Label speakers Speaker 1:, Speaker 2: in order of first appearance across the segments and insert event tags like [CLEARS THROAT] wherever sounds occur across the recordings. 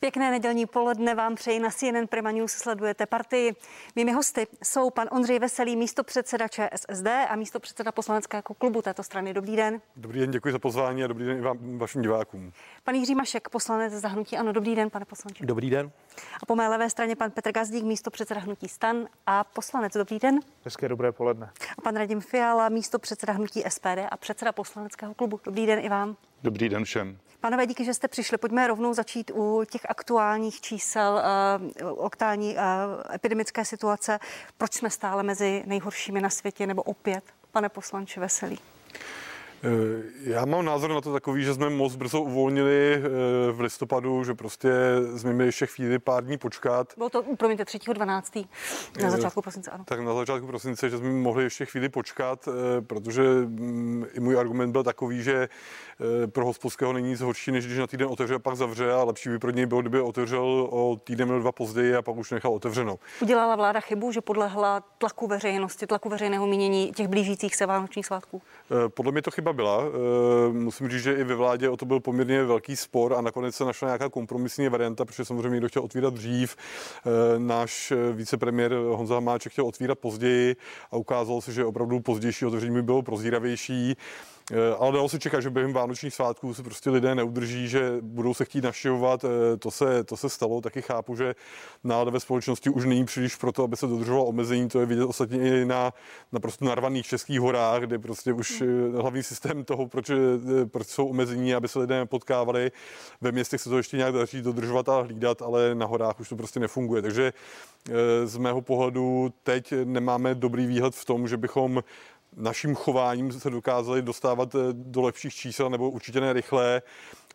Speaker 1: Pěkné nedělní poledne vám přeji na CNN Prima News. Sledujete partii. Mými hosty jsou pan Ondřej Veselý, místo předseda ČSSD a místo předseda poslaneckého klubu této strany. Dobrý den.
Speaker 2: Dobrý den, děkuji za pozvání a dobrý den i vám, vašim divákům.
Speaker 1: Pan Jiří Mašek, poslanec zahnutí Ano. Dobrý den, pane poslanče.
Speaker 3: Dobrý den.
Speaker 1: A po mé levé straně pan Petr Gazdík, místo předseda hnutí Stan a poslanec. Dobrý den.
Speaker 4: Hezké dobré poledne.
Speaker 1: A pan Radim Fiala, místo předseda hnutí SPD a předseda poslaneckého klubu. Dobrý den i vám.
Speaker 5: Dobrý den všem.
Speaker 1: Panové, díky, že jste přišli. Pojďme rovnou začít u těch aktuálních čísel uh, aktuální uh, epidemické situace. Proč jsme stále mezi nejhoršími na světě, nebo opět, pane poslanče Veselý?
Speaker 2: Eh, já mám názor na to takový, že jsme moc brzo uvolnili v listopadu, že prostě jsme měli ještě chvíli pár dní počkat.
Speaker 1: Bylo to, promiňte, 3.12. na začátku prosince, ano.
Speaker 2: Tak na začátku prosince, že jsme mohli ještě chvíli počkat, protože mm, i můj argument byl takový, že pro hospodského není nic horší, než když na týden otevře a pak zavře a lepší by pro něj bylo, kdyby otevřel o týden nebo dva později a pak už nechal otevřenou.
Speaker 1: Udělala vláda chybu, že podlehla tlaku veřejnosti, tlaku veřejného mínění těch blížících se vánočních svátků?
Speaker 2: Eh, podle mě to chyba byla. Eh, musím říct, že i ve vládě o to byl poměrně velký spor a nakonec se našla nějaká kompromisní varianta, protože samozřejmě někdo chtěl otvírat dřív. Náš vicepremiér Honza Hamáček chtěl otvírat později a ukázalo se, že opravdu pozdější otevření by bylo prozíravější. Eh, ale dalo se čekat, že během vánočních svátků se prostě lidé neudrží, že budou se chtít naštěvovat. Eh, to se, to se stalo, taky chápu, že nálada ve společnosti už není příliš pro to, aby se dodržovalo omezení. To je vidět ostatně i na naprosto narvaných českých horách, kde prostě už eh, hlavní systém toho, proč, proč jsou omezení, aby se lidé potkávali. Ve městech se to ještě nějak daří dodržovat a hlídat, ale na horách už to prostě nefunguje. Takže z mého pohledu teď nemáme dobrý výhled v tom, že bychom naším chováním se dokázali dostávat eh, do lepších čísel, nebo určitě ne rychle,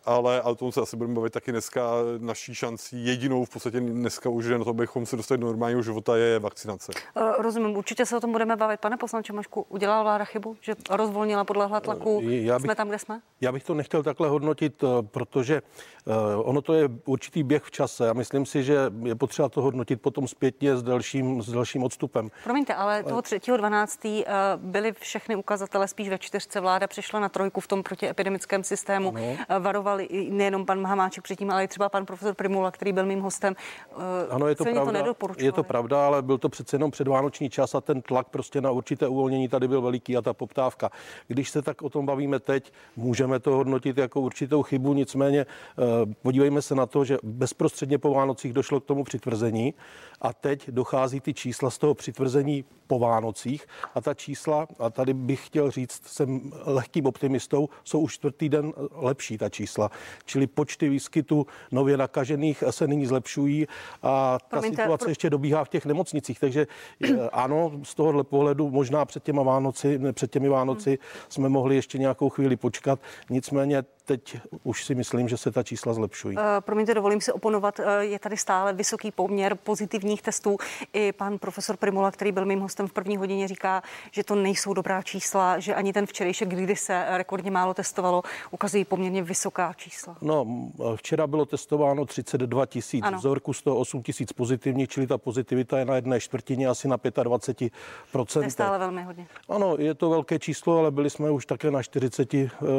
Speaker 2: ale, ale tomu se asi budeme bavit taky dneska. Naší šancí jedinou v podstatě dneska už na to, abychom se dostali do normálního života, je vakcinace.
Speaker 1: Eh, rozumím, určitě se o tom budeme bavit. Pane poslanče Mašku, udělala vláda chybu, že rozvolnila, podlehla tlaku? Eh, já bych, jsme tam, kde jsme?
Speaker 3: Já bych to nechtěl takhle hodnotit, protože ono to je určitý běh v čase a myslím si, že je potřeba to hodnotit potom zpětně s dalším, s dalším odstupem.
Speaker 1: Promiňte, ale toho 3.12. byly všechny ukazatele spíš ve čtyřce. Vláda přišla na trojku v tom protiepidemickém systému. Ano. Eh, varovali nejenom pan Hamáček předtím, ale i třeba pan profesor Primula, který byl mým hostem.
Speaker 3: Eh, ano, je to pravda. To je to pravda, ale byl to přece jenom předvánoční čas a ten tlak prostě na určité uvolnění tady byl veliký a ta poptávka. Když se tak o tom bavíme teď, můžeme to hodnotit jako určitou chybu, nicméně eh, podívejme se na to, že bezprostředně po Vánocích došlo k tomu přitvrzení a teď dochází ty čísla z toho přitvrzení po Vánocích a ta čísla, a tady bych chtěl říct, jsem lehkým optimistou, jsou už čtvrtý den lepší ta čísla. Čili počty výskytu nově nakažených se nyní zlepšují a ta Promiňte, situace pro... ještě dobíhá v těch nemocnicích. Takže eh, ano, z tohohle pohledu možná před těma Vánoci, před těmi Vánoci hmm. jsme mohli ještě nějakou chvíli počkat. Nicméně teď už si myslím, že se ta čísla zlepšují. Uh,
Speaker 1: promiňte, dovolím si oponovat. Uh, je tady stále vysoký poměr pozitivních testů. I pan profesor Primula, který byl mým hostem v první hodině, říká, že to nejsou dobrá čísla, že ani ten včerejšek, kdy se rekordně málo testovalo, ukazují poměrně vysoká čísla.
Speaker 3: No, včera bylo testováno 32 tisíc vzorků, 108 tisíc pozitivních, čili ta pozitivita je na jedné čtvrtině asi na 25
Speaker 1: To je stále velmi hodně.
Speaker 3: Ano, je to velké číslo, ale byli jsme už také na 40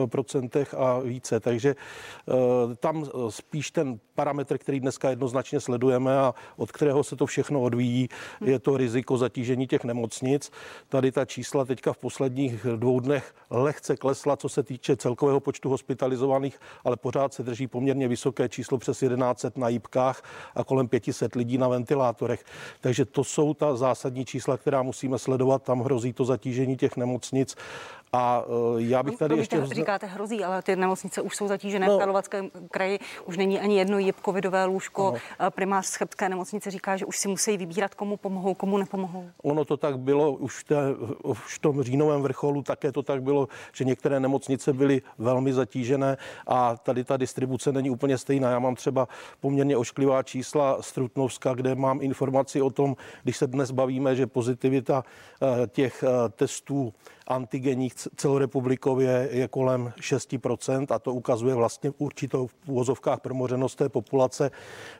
Speaker 3: procentech a více. Takže eh, tam eh, spíš ten parametr, který dneska jednoznačně sledujeme a od kterého se to všechno odvíjí, je to riziko zatížení těch nemocnic. Tady ta čísla teďka v posledních dvou dnech lehce klesla, co se týče celkového počtu hospitalizovaných, ale pořád se drží poměrně vysoké číslo přes 1100 na jípkách a kolem 500 lidí na ventilátorech. Takže to jsou ta zásadní čísla, která musíme sledovat. Tam hrozí to zatížení těch nemocnic a uh, já bych tady no, ještě...
Speaker 1: Říkáte hrozí, ale ty nemocnice už jsou zatížené. No. V Karlovatském kraji už není ani jedno jib covidové lůžko. Ano. Primář Chebské nemocnice říká, že už si musí vybírat, komu pomohou, komu nepomohou.
Speaker 3: Ono to tak bylo už, te, už v tom říjnovém vrcholu, také to tak bylo, že některé nemocnice byly velmi zatížené a tady ta distribuce není úplně stejná. Já mám třeba poměrně ošklivá čísla z Trutnovska, kde mám informaci o tom, když se dnes bavíme, že pozitivita eh, těch eh, testů antigenních celorepublikově je kolem 6% a to ukazuje vlastně určitou v úvozovkách promořenost té populace,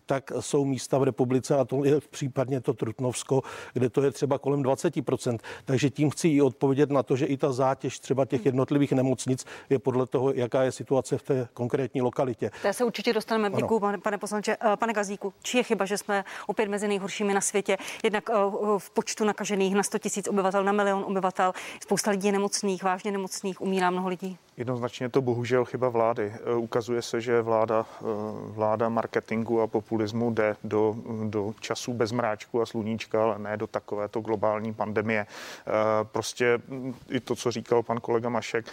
Speaker 3: tak jsou místa v republice a to je případně to Trutnovsko, kde to je třeba kolem 20%. Takže tím chci i odpovědět na to, že i ta zátěž třeba těch jednotlivých nemocnic je podle toho, jaká je situace v té konkrétní lokalitě.
Speaker 1: To se určitě dostaneme. Děkuji, pane, pane poslanče. Eh, pane Gazíku, či je chyba, že jsme opět mezi nejhoršími na světě? Jednak eh, v počtu nakažených na 100 000 obyvatel, na milion obyvatel, spousta lidí nemocných, vážně nemocných, umírá mnoho lidí.
Speaker 4: Jednoznačně to bohužel chyba vlády. E, ukazuje se, že vláda, e, vláda marketingu a populismu jde do, do času bez mráčku a sluníčka, ale ne do takovéto globální pandemie. E, prostě i to, co říkal pan kolega Mašek,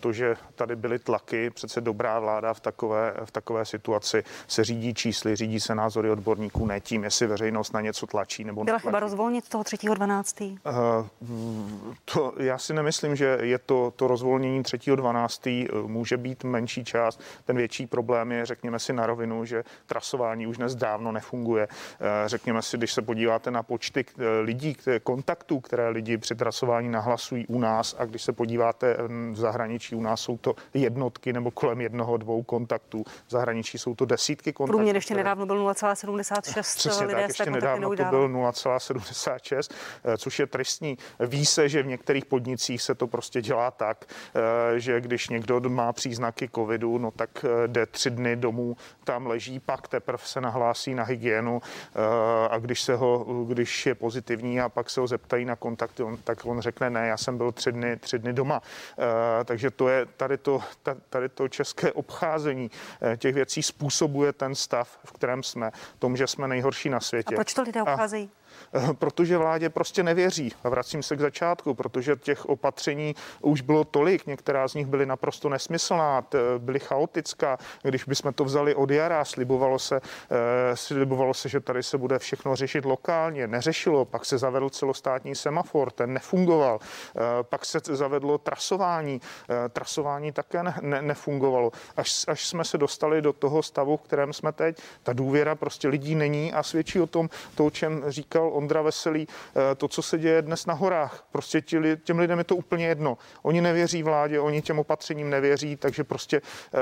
Speaker 4: to, že tady byly tlaky, přece dobrá vláda v takové, v takové situaci se řídí čísly, řídí se názory odborníků, ne tím, jestli veřejnost na něco tlačí nebo
Speaker 1: Byla chyba rozvolnit toho 3.12. Uh,
Speaker 4: to já si nemyslím, že je to, to rozvolnění 3.12 12. Eh, může být menší část. Ten větší problém je, řekněme si na rovinu, že trasování už dnes dávno nefunguje. Eh, řekněme si, když se podíváte na počty eh, lidí, kontaktů, které lidi při trasování nahlasují u nás a když se podíváte v zahraničí, u nás jsou to jednotky nebo kolem jednoho, dvou kontaktů. V zahraničí jsou to desítky kontaktů.
Speaker 1: Průměr ještě nedávno byl 0,76
Speaker 4: Přesně lidé tak, ještě nedávno to byl 0,76, což je tristní. Ví se, že v některých podnicích se to prostě dělá tak, že když když někdo má příznaky covidu, no tak eh, jde tři dny domů, tam leží, pak teprve se nahlásí na hygienu eh, a když se ho, když je pozitivní a pak se ho zeptají na kontakt, on, tak on řekne ne, já jsem byl tři dny, tři dny doma. Eh, takže to je tady to, tady to české obcházení těch věcí způsobuje ten stav, v kterém jsme, tom, že jsme nejhorší na světě. A
Speaker 1: proč to lidé obcházejí? A [LAUGHS]
Speaker 4: protože vládě prostě nevěří. A vracím se k začátku, protože těch opatření už bylo tolik, některá z nich byly naprosto nesmyslná, byly chaotická. Když bychom to vzali od jara, slibovalo se, eh, slibovalo se, že tady se bude všechno řešit lokálně, neřešilo, pak se zavedl celostátní semafor, ten nefungoval, eh, pak se zavedlo trasování, eh, trasování také ne, ne, nefungovalo. Až, až jsme se dostali do toho stavu, v kterém jsme teď, ta důvěra prostě lidí není a svědčí o tom, to, o čem říkal Ondra Veselý, eh, to, co se děje dnes na horách. Prostě ti, těm lidem je to úplně jedno. Oni nevěří vládě, oni těm opatřením nevěří, takže prostě, eh,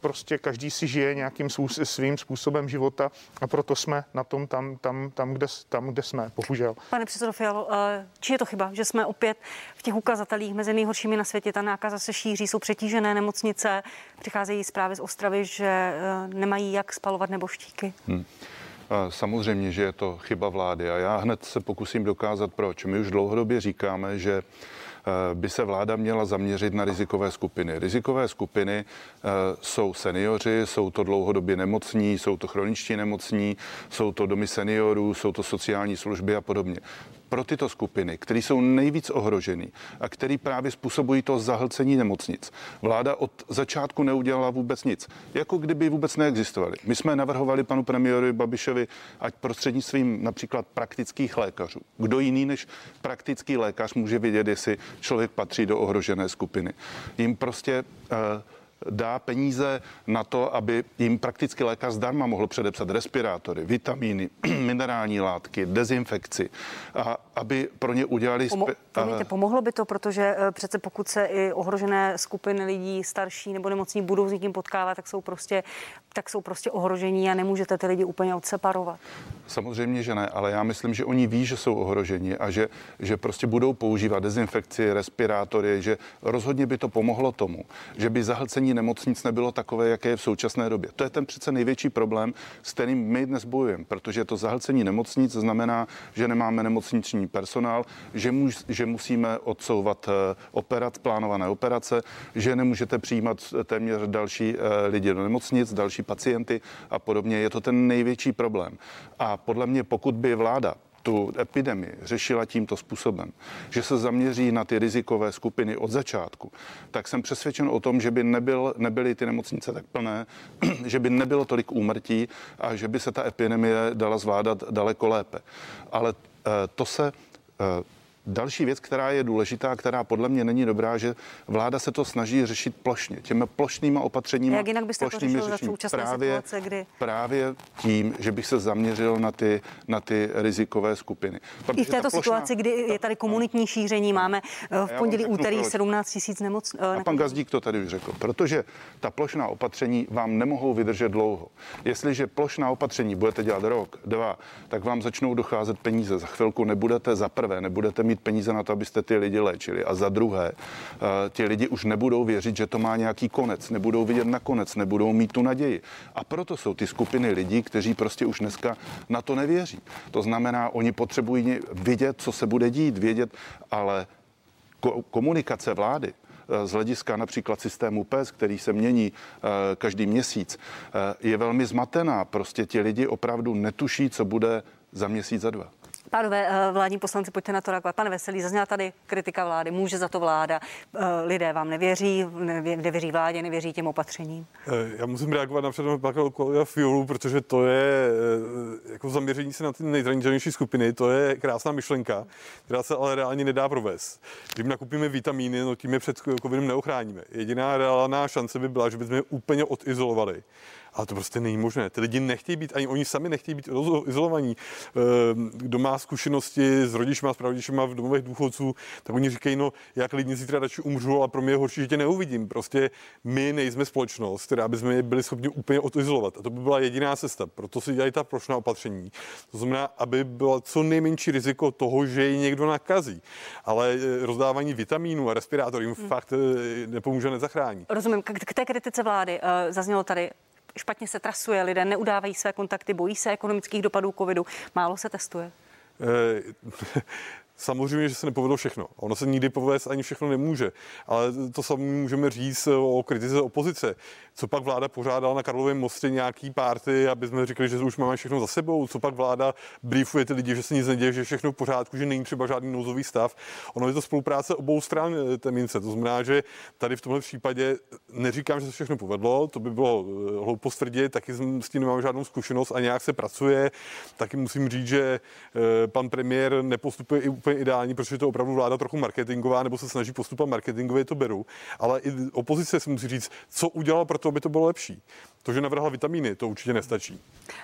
Speaker 4: prostě každý si žije nějakým svým způsobem života a proto jsme na tom tam, tam, tam, kde, tam, kde jsme, bohužel.
Speaker 1: Pane předsedo Fialo, eh, či je to chyba, že jsme opět v těch ukazatelích mezi nejhoršími na světě, ta nákaza se šíří, jsou přetížené nemocnice, přicházejí zprávy z Ostravy, že nemají jak spalovat nebo štíky? Hmm.
Speaker 5: Samozřejmě, že je to chyba vlády a já hned se pokusím dokázat proč. My už dlouhodobě říkáme, že eh, by se vláda měla zaměřit na rizikové skupiny. Rizikové skupiny eh, jsou seniori, jsou to dlouhodobě nemocní, jsou to chroničtí nemocní, jsou to domy seniorů, jsou to sociální služby a podobně pro tyto skupiny, které jsou nejvíc ohrožený a který právě způsobují to zahlcení nemocnic. Vláda od začátku neudělala vůbec nic, jako kdyby vůbec neexistovaly. My jsme navrhovali panu premiérovi Babišovi, ať prostřednictvím například praktických lékařů. Kdo jiný než praktický lékař může vědět, jestli člověk patří do ohrožené skupiny. Jim prostě uh, dá peníze na to, aby jim prakticky lékař zdarma mohl předepsat respirátory, vitamíny, [CLEARS THROAT] minerální látky, dezinfekci, a aby pro ně udělali...
Speaker 1: Pomo- promiňte, pomohlo by to, protože eh, přece pokud se i ohrožené skupiny lidí starší nebo nemocní budou s někým potkávat, tak jsou prostě, tak jsou prostě ohrožení a nemůžete ty lidi úplně odseparovat.
Speaker 5: Samozřejmě, že ne, ale já myslím, že oni ví, že jsou ohroženi a že, že prostě budou používat dezinfekci, respirátory, že rozhodně by to pomohlo tomu, že by zahlcení nemocnic nebylo takové, jaké je v současné době. To je ten přece největší problém, s kterým my dnes bojujeme, protože to zahlcení nemocnic znamená, že nemáme nemocniční personál, že, muž, že musíme odsouvat eh, operat, plánované operace, že nemůžete přijímat téměř další eh, lidi do nemocnic, další pacienty a podobně. Je to ten největší problém. A podle mě, pokud by vláda tu epidemii řešila tímto způsobem, že se zaměří na ty rizikové skupiny od začátku, tak jsem přesvědčen o tom, že by nebyl, nebyly ty nemocnice tak plné, [CLEARS THROAT] že by nebylo tolik úmrtí a že by se ta epidemie dala zvládat daleko lépe. Ale eh, to se eh, Další věc, která je důležitá, která podle mě není dobrá, že vláda se to snaží řešit plošně, těmi plošnýma opatřeními.
Speaker 1: Jak jinak byste to řešil za současné
Speaker 5: právě,
Speaker 1: situace, kdy...
Speaker 5: Právě tím, že bych se zaměřil na ty, na ty rizikové skupiny.
Speaker 1: Protože I v této plošná... situaci, kdy je tady komunitní šíření, máme eh, v pondělí úterý proč. 17 tisíc nemoc.
Speaker 5: Eh, A pan Gazdík to tady už řekl, protože ta plošná opatření vám nemohou vydržet dlouho. Jestliže plošná opatření budete dělat rok, dva, tak vám začnou docházet peníze. Za chvilku nebudete za prvé, nebudete mít peníze na to, abyste ty lidi léčili. A za druhé, eh, ti lidi už nebudou věřit, že to má nějaký konec, nebudou vidět na konec, nebudou mít tu naději. A proto jsou ty skupiny lidí, kteří prostě už dneska na to nevěří. To znamená, oni potřebují vidět, co se bude dít, vědět, ale komunikace vlády eh, z hlediska například systému PES, který se mění eh, každý měsíc, je velmi zmatená. Prostě ti lidi opravdu netuší, co bude za měsíc, za dva.
Speaker 1: Pánové, eh, vládní poslanci, pojďte na to reagovat. Pane Veselý, zazněla tady kritika vlády, může za to vláda. Eh, lidé vám nevěří, nevěří vládě, nevěří těm opatřením.
Speaker 2: Eh, já musím reagovat na předem kolega Fiolu, protože to je jako zaměření se na ty nejzranitelnější skupiny, to je krásná myšlenka, která se ale reálně nedá provést. Když nakupíme vitamíny, no tím je před covidem neochráníme. Jediná reálná šance by byla, že bychom je úplně odizolovali ale to prostě není možné. Ty lidi nechtějí být, ani oni sami nechtějí být izolovaní. Ehm, kdo má zkušenosti s rodičima, s prarodičima v domovech důchodců, tak oni říkají, no jak lidi zítra radši umřu, a pro mě je horší, že tě neuvidím. Prostě my nejsme společnost, která bychom je byli schopni úplně odizolovat. A to by byla jediná cesta. Proto si dělají ta plošná opatření. To znamená, aby bylo co nejmenší riziko toho, že ji někdo nakazí. Ale eh, rozdávání vitamínů a respirátorů jim hmm. fakt eh, nepomůže, nezachrání.
Speaker 1: Rozumím. K té kritice vlády uh, zaznělo tady špatně se trasuje, lidé neudávají své kontakty, bojí se ekonomických dopadů covidu, málo se testuje?
Speaker 2: Samozřejmě, že se nepovedlo všechno. Ono se nikdy povést ani všechno nemůže. Ale to samé můžeme říct o kritice opozice. Co pak vláda pořádala na Karlovém mostě nějaký párty, aby jsme říkali, že už máme všechno za sebou. Co pak vláda briefuje ty lidi, že se nic neděje, že všechno v pořádku, že není třeba žádný nouzový stav. Ono je to spolupráce obou stran eh, té mince. To znamená, že tady v tomhle případě neříkám, že se všechno povedlo, to by bylo eh, hloupost tvrdit, taky s tím nemám žádnou zkušenost a nějak se pracuje. Taky musím říct, že eh, pan premiér nepostupuje i úplně ideální, protože to opravdu vláda trochu marketingová, nebo se snaží postupovat marketingově, to beru. Ale i opozice si musí říct, co udělala pro to, aby to bylo lepší. To, že navrhla vitamíny, to určitě nestačí.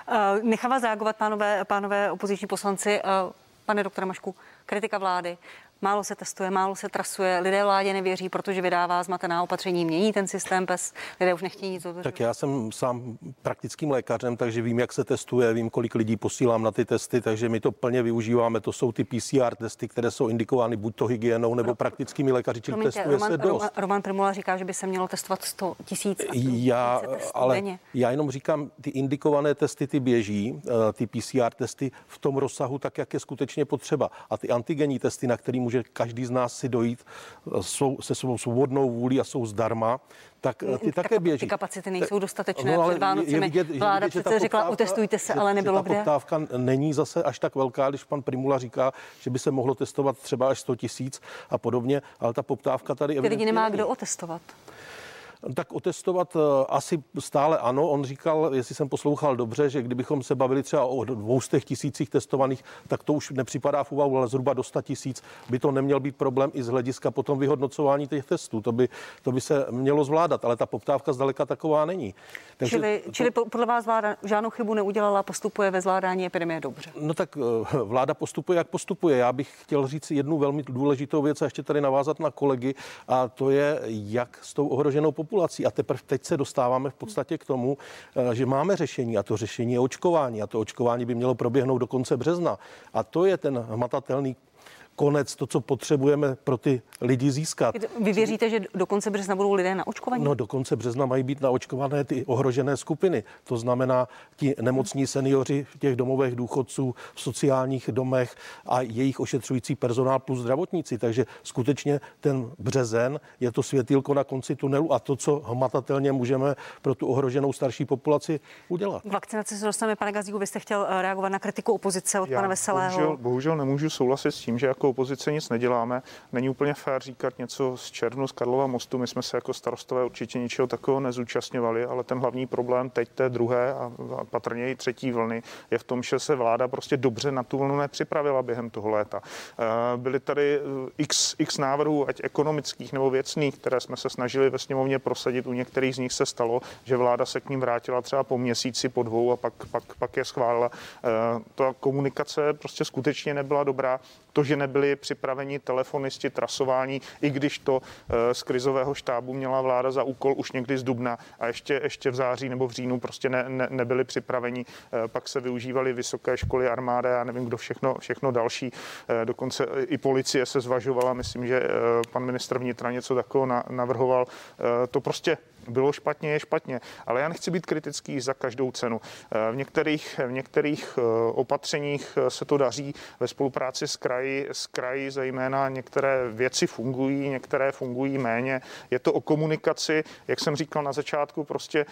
Speaker 1: Uh, nechám vás reagovat, pánové, pánové opoziční poslanci. Uh, pane doktore Mašku, kritika vlády. Málo se testuje, málo se trasuje, lidé vládě nevěří, protože vydává zmatená opatření, mění ten systém pes, lidé už nechtějí nic dodržovat.
Speaker 3: Tak já jsem sám praktickým lékařem, takže vím, jak se testuje, vím, kolik lidí posílám na ty testy, takže my to plně využíváme. To jsou ty PCR testy, které jsou indikovány buď to hygienou nebo praktickými lékaři, čili testuje
Speaker 1: Roman,
Speaker 3: se dost.
Speaker 1: Roman, Roman Primula říká, že by se mělo testovat 100 tisíc.
Speaker 3: Já, ale denně. já jenom říkám, ty indikované testy ty běží, eh, ty PCR testy v tom rozsahu tak, jak je skutečně potřeba. A ty antigenní testy, na který může každý z nás si dojít jsou, se svou svobodnou vůli a jsou zdarma, tak eh, ty, ty také běží. Ty
Speaker 1: kapacity nejsou dostatečné no, před Vánocemi. Je vidět, Vláda vidět, přece řekla, otestujte se, že, ale nebylo že
Speaker 3: ta kde. poptávka není zase až tak velká, když pan Primula říká, že by se mohlo testovat třeba až 100 tisíc a podobně, ale ta poptávka tady...
Speaker 1: Ty lidi nemá kdo otestovat.
Speaker 3: Tak otestovat eh, asi stále ano. On říkal, jestli jsem poslouchal dobře, že kdybychom se bavili třeba o 200 tisících testovaných, tak to už nepřipadá v úvahu, ale zhruba do 100 tisíc by to neměl být problém i z hlediska potom vyhodnocování těch testů. To by, to by se mělo zvládat, ale ta poptávka zdaleka taková není.
Speaker 1: Takže čili, to, čili podle vás vláda žádnou chybu neudělala, postupuje ve zvládání epidemie dobře?
Speaker 3: No tak eh, vláda postupuje, jak postupuje. Já bych chtěl říct jednu velmi důležitou věc a ještě tady navázat na kolegy, a to je, jak s tou ohroženou populací. A teprve teď se dostáváme v podstatě k tomu, eh, že máme řešení a to řešení je očkování a to očkování by mělo proběhnout do konce března. A to je ten hmatatelný konec, to, co potřebujeme pro ty lidi získat.
Speaker 1: Vy věříte, že do konce března budou lidé na očkování?
Speaker 3: No, do konce března mají být naočkované ty ohrožené skupiny. To znamená ti nemocní seniori v těch domovech důchodců, v sociálních domech a jejich ošetřující personál plus zdravotníci. Takže skutečně ten březen je to světýlko na konci tunelu a to, co hmatatelně můžeme pro tu ohroženou starší populaci udělat.
Speaker 1: Vakcinace se dostaneme, pane Gazíku, vy jste chtěl eh, reagovat na kritiku opozice od
Speaker 4: Já
Speaker 1: pana Veselého.
Speaker 4: Bohužel, bohužel nemůžu souhlasit s tím, že jako opozice nic neděláme. Není úplně fér říkat něco z Černu, z Karlova mostu. My jsme se jako starostové určitě ničeho takového nezúčastňovali, ale ten hlavní problém teď té druhé a patrně i třetí vlny je v tom, že se vláda prostě dobře na tu vlnu nepřipravila během toho léta. Eh, byly tady eh, x, x návrhů, ať ekonomických nebo věcných, které jsme se snažili ve sněmovně prosadit. U některých z nich se stalo, že vláda se k ním vrátila třeba po měsíci, po dvou a pak, pak, pak je schválila. Eh, ta komunikace prostě skutečně nebyla dobrá. To, že nebyli připraveni telefonisti, trasování, i když to z krizového štábu měla vláda za úkol už někdy z Dubna a ještě, ještě v září nebo v říjnu prostě ne, ne, nebyli připraveni. Pak se využívali vysoké školy armády, já nevím, kdo všechno, všechno další. Dokonce i policie se zvažovala, myslím, že pan ministr vnitra něco takového navrhoval. To prostě bylo špatně, je špatně. Ale já nechci být kritický za každou cenu. V některých, v některých opatřeních se to daří ve spolupráci s kraji, s kraji zejména některé věci fungují, některé fungují méně. Je to o komunikaci, jak jsem říkal na začátku, prostě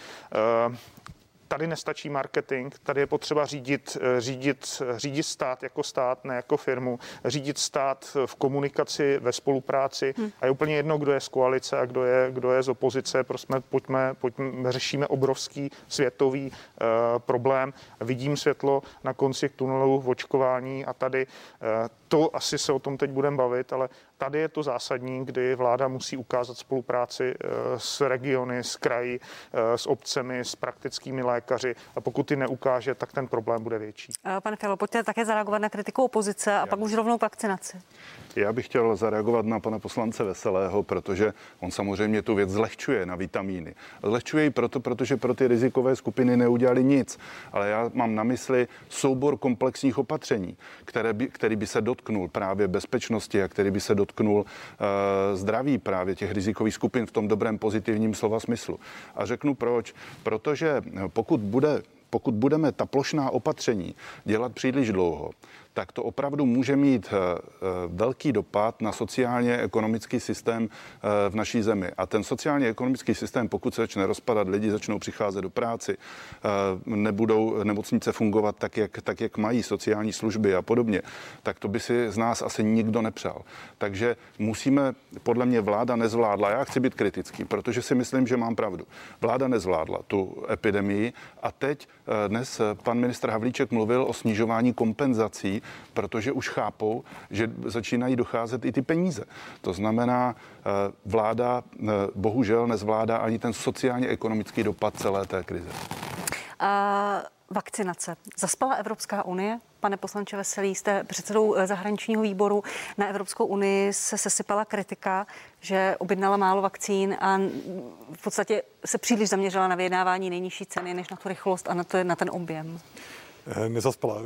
Speaker 4: Tady nestačí marketing, tady je potřeba řídit, eh, řídit, řídit stát jako stát, ne jako firmu, řídit stát v komunikaci, ve spolupráci hmm. a je úplně jedno, kdo je z koalice a kdo je, kdo je z opozice. Prostě pojďme, pojďme, řešíme obrovský světový uh, problém. Vidím světlo na konci tunelu v očkování a tady uh, to asi se o tom teď budeme bavit, ale tady je to zásadní, kdy vláda musí ukázat spolupráci eh, s regiony, s kraji, eh, s obcemi, s praktickými lékaři a pokud ty neukáže, tak ten problém bude větší.
Speaker 1: Eh, pane Fialo, pojďte také zareagovat na kritiku opozice a Já. pak už rovnou k vakcinaci.
Speaker 5: Já bych chtěl zareagovat na pana poslance Veselého, protože on samozřejmě tu věc zlehčuje na vitamíny. Zlehčuje ji proto, protože pro ty rizikové skupiny neudělali nic. Ale já mám na mysli soubor komplexních opatření, které by, který by se dotknul právě bezpečnosti a který by se dotknul uh, zdraví právě těch rizikových skupin v tom dobrém pozitivním slova smyslu. A řeknu proč. Protože pokud bude pokud budeme ta plošná opatření dělat příliš dlouho, tak to opravdu může mít eh, eh, velký dopad na sociálně-ekonomický systém eh, v naší zemi. A ten sociálně-ekonomický systém, pokud se začne rozpadat, lidi začnou přicházet do práci, nebudou nemocnice fungovat tak, jak, tak, jak mají sociální služby a podobně, tak to by si z nás asi nikdo nepřál. Takže musíme, podle mě vláda nezvládla, já chci být kritický, protože si myslím, že mám pravdu. Vláda nezvládla tu epidemii a teď dnes pan ministr Havlíček mluvil o snižování kompenzací protože už chápou, že začínají docházet i ty peníze. To znamená, eh, vláda eh, bohužel nezvládá ani ten sociálně-ekonomický dopad celé té krize.
Speaker 1: A vakcinace. Zaspala Evropská unie? Pane poslanče Veselý, jste předsedou eh, zahraničního výboru. Na Evropskou unii se sesypala kritika, že objednala málo vakcín a v podstatě se příliš zaměřila na vyjednávání nejnižší ceny, než na tu rychlost a na, to, na ten objem.
Speaker 2: Nezaspala.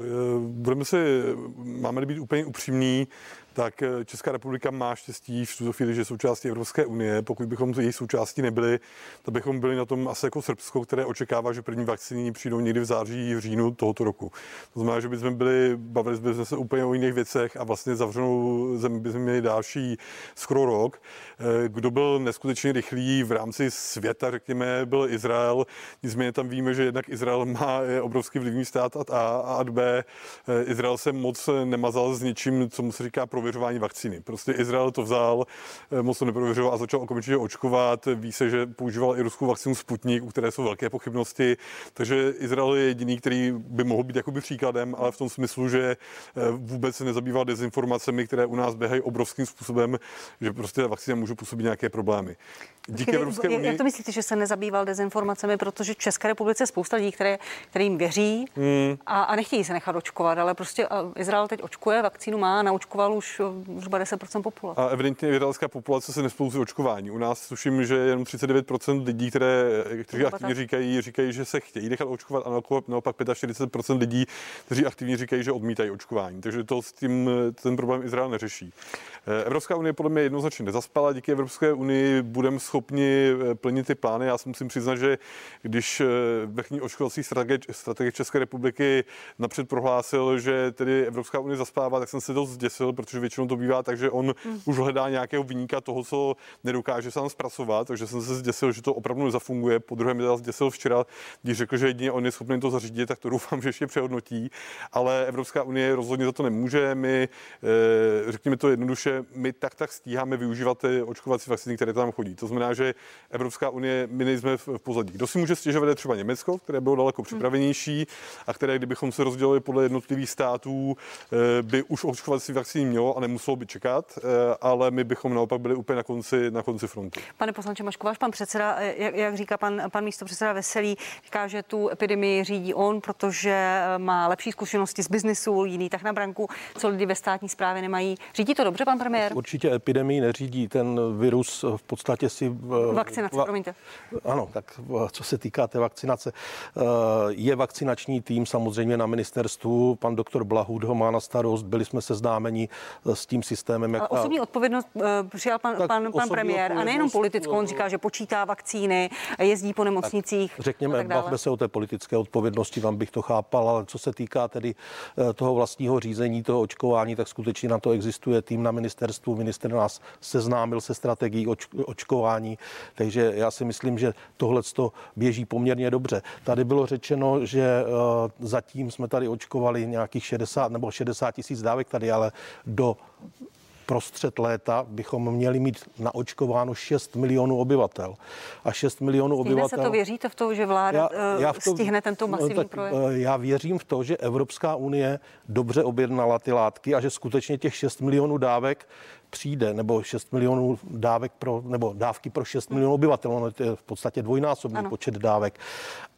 Speaker 2: Budeme si, máme být úplně upřímní, tak eh, Česká republika má štěstí v tuto chvíli, že je součástí Evropské unie. Pokud bychom její součástí nebyli, tak bychom byli na tom asi jako Srbsko, které očekává, že první vakcíny přijdou někdy v září, v říjnu tohoto roku. To znamená, že bychom byli, bavili jsme se úplně o jiných věcech a vlastně zavřenou zemi bychom měli další skoro rok. Eh, kdo byl neskutečně rychlý v rámci světa, řekněme, byl Izrael. Nicméně tam víme, že jednak Izrael má obrovský vlivný stát A a B. Eh, Izrael se moc nemazal s něčím, co mu se říká pro prověřování vakcíny. Prostě Izrael to vzal, eh, moc to neprověřoval a začal okamžitě očkovat. Ví se, že používal i ruskou vakcínu Sputnik, u které jsou velké pochybnosti. Takže Izrael je jediný, který by mohl být jakoby příkladem, ale v tom smyslu, že eh, vůbec se nezabývá dezinformacemi, které u nás běhají obrovským způsobem, že prostě vakcína může působit nějaké problémy.
Speaker 1: Díky Evropské unii. Jak to myslíte, že se nezabýval dezinformacemi, protože v České republice je spousta lidí, které, kterým věří hmm. a, a nechtějí se nechat očkovat, ale prostě Izrael teď očkuje, vakcínu má, naočkoval už zhruba 10% populace.
Speaker 2: A evidentně izraelská populace se nespouží očkování. U nás tuším, že jenom 39% lidí, které, kteří aktivně říkají, říkají, že se chtějí nechat očkovat, a naopak 45% lidí, kteří aktivně říkají, že odmítají očkování. Takže to s tím ten problém Izrael neřeší. Eh, Evropská unie podle mě jednoznačně nezaspala. Díky Evropské unii budeme schopni eh, plnit ty plány. Já si musím přiznat, že když eh, vrchní očkovací strategie, strategie České republiky napřed prohlásil, že tedy Evropská unie zaspává, tak jsem se dost zděsil, protože většinou to bývá tak, že on hmm. už hledá nějakého vyníka toho, co nedokáže sám zpracovat, takže jsem se zděsil, že to opravdu nezafunguje. Po druhé mi zděsil včera, když řekl, že jedině on je schopný to zařídit, tak to doufám, [LAUGHS] že ještě přehodnotí. Ale Evropská unie rozhodně za to nemůže. My, eh, řekněme to jednoduše, my tak tak stíháme využívat ty očkovací vakcíny, které tam chodí. To znamená, že Evropská unie, my nejsme v pozadí. Kdo si může stěžovat, je třeba Německo, které bylo daleko připravenější a které, kdybychom se rozdělili podle jednotlivých států, eh, by už očkovací vakcíny mělo a nemuselo by čekat, eh, ale my bychom naopak byli úplně na konci, na konci frontu.
Speaker 1: Pane poslanče Maško, váš pan předseda, jak, jak říká pan, pan místo předseda Veselý, říká, že tu epidemii řídí on, protože má lepší zkušenosti z biznisu, jiný tak na branku, co lidi ve státní správě nemají. Řídí to dobře, pan premiér?
Speaker 3: Určitě epidemii neřídí. Ten virus v podstatě si...
Speaker 1: Vakcinace, va, promiňte.
Speaker 3: Ano, tak co se týká té vakcinace, eh, je vakcinační tým samozřejmě na ministerstvu. Pan doktor Blahud ho má na starost. Byli jsme seznámeni s tím systémem.
Speaker 1: Jak Ale osobní ta... odpovědnost uh, přijal pan, pan, pan premiér a nejenom politickou. On říká, že počítá vakcíny, jezdí po nemocnicích.
Speaker 3: Tak řekněme, tak bavme se o té politické odpovědnosti, vám bych to chápal, ale co se týká tedy eh, toho vlastního řízení, toho očkování, tak skutečně na to existuje tým na ministerstvu. Minister nás seznámil se strategií oč, očkování, takže já si myslím, že tohle běží poměrně dobře. Tady bylo řečeno, že zatím jsme tady očkovali nějakých 60 nebo 60 tisíc dávek tady, ale do prostřed léta bychom měli mít naočkováno 6 milionů obyvatel. A 6 milionů Stihne obyvatel...
Speaker 1: se to věříte v to, že vláda já, já v to, stihne tento no, masivní no, tak, projekt?
Speaker 3: Eh, já věřím v to, že Evropská unie dobře objednala ty látky a že skutečně těch 6 milionů dávek přijde, nebo 6 milionů dávek pro, nebo dávky pro 6 milionů obyvatel, ono je v podstatě dvojnásobný ano. počet dávek.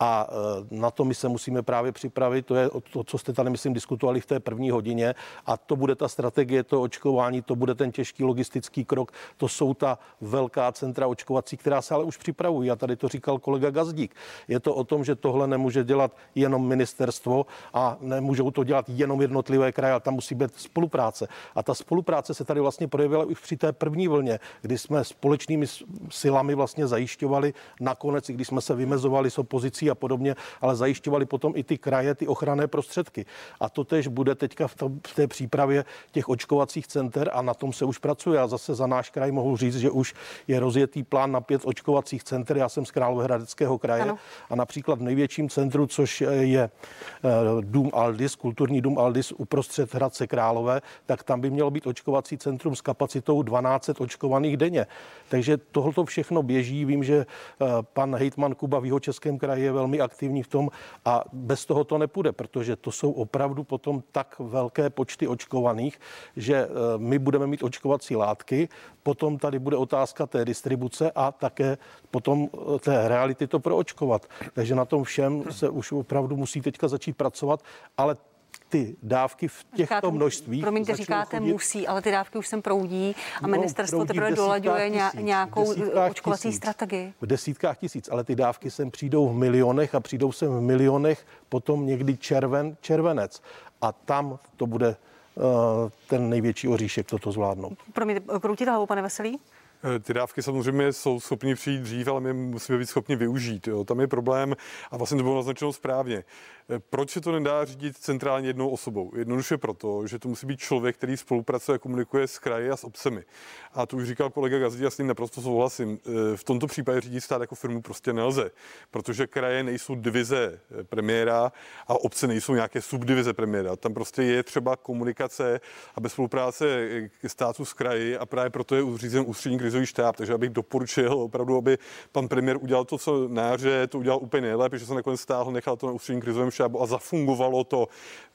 Speaker 3: A e, na to my se musíme právě připravit, to je to, co jste tady, myslím, diskutovali v té první hodině a to bude ta strategie, to očkování, to bude ten těžký logistický krok, to jsou ta velká centra očkovací, která se ale už připravují. A tady to říkal kolega Gazdík. Je to o tom, že tohle nemůže dělat jenom ministerstvo a nemůžou to dělat jenom jednotlivé kraje, ale tam musí být spolupráce. A ta spolupráce se tady vlastně projevuje projevila už při té první vlně, kdy jsme společnými silami vlastně zajišťovali nakonec, i když jsme se vymezovali s opozicí a podobně, ale zajišťovali potom i ty kraje, ty ochranné prostředky. A to tež bude teďka v, to, v té přípravě těch očkovacích center a na tom se už pracuje. A zase za náš kraj mohu říct, že už je rozjetý plán na pět očkovacích center. Já jsem z Královéhradeckého kraje ano. a například v největším centru, což je eh, Dům Aldis, kulturní dům Aldis uprostřed Hradce Králové, tak tam by mělo být očkovací centrum s kapacitou 12 očkovaných denně. Takže tohoto všechno běží. Vím, že eh, pan hejtman Kuba v jeho českém kraji je velmi aktivní v tom a bez toho to nepůjde, protože to jsou opravdu potom tak velké počty očkovaných, že eh, my budeme mít očkovací látky, potom tady bude otázka té distribuce a také potom eh, té reality to proočkovat. Takže na tom všem se už opravdu musí teďka začít pracovat, ale ty dávky v těchto říkáte, množstvích.
Speaker 1: Promiňte, říkáte chodit, musí, ale ty dávky už sem proudí a no, ministerstvo teprve dolaďuje tisíc, nějakou očkovací tisíc, strategii.
Speaker 3: V desítkách tisíc, ale ty dávky sem přijdou v milionech a přijdou sem v milionech potom někdy červen, červenec. A tam to bude uh, ten největší oříšek toto zvládnout.
Speaker 1: Promiňte, kroutíte hlavou, pane Veselý?
Speaker 2: Eh, ty dávky samozřejmě jsou schopni přijít dřív, ale my musíme být schopni využít. Jo. Tam je problém a vlastně to bylo naznačeno správně. Eh, proč se to nedá řídit centrálně jednou osobou? Jednoduše proto, že to musí být člověk, který spolupracuje a komunikuje s kraji a s obcemi. A to už říkal kolega Gazdí, já s ním naprosto souhlasím. Eh, v tomto případě řídit stát jako firmu prostě nelze, protože kraje nejsou divize premiéra a obce nejsou nějaké subdivize premiéra. Tam prostě je třeba komunikace a bez spolupráce státu s kraji a právě proto je uřízen ústřední krizový štáb, takže abych doporučil opravdu, aby pan premiér udělal to, co na jaře, to udělal úplně nejlépe, že se nakonec stáhl, nechal to na ústředním krizovém štábu a zafungovalo to.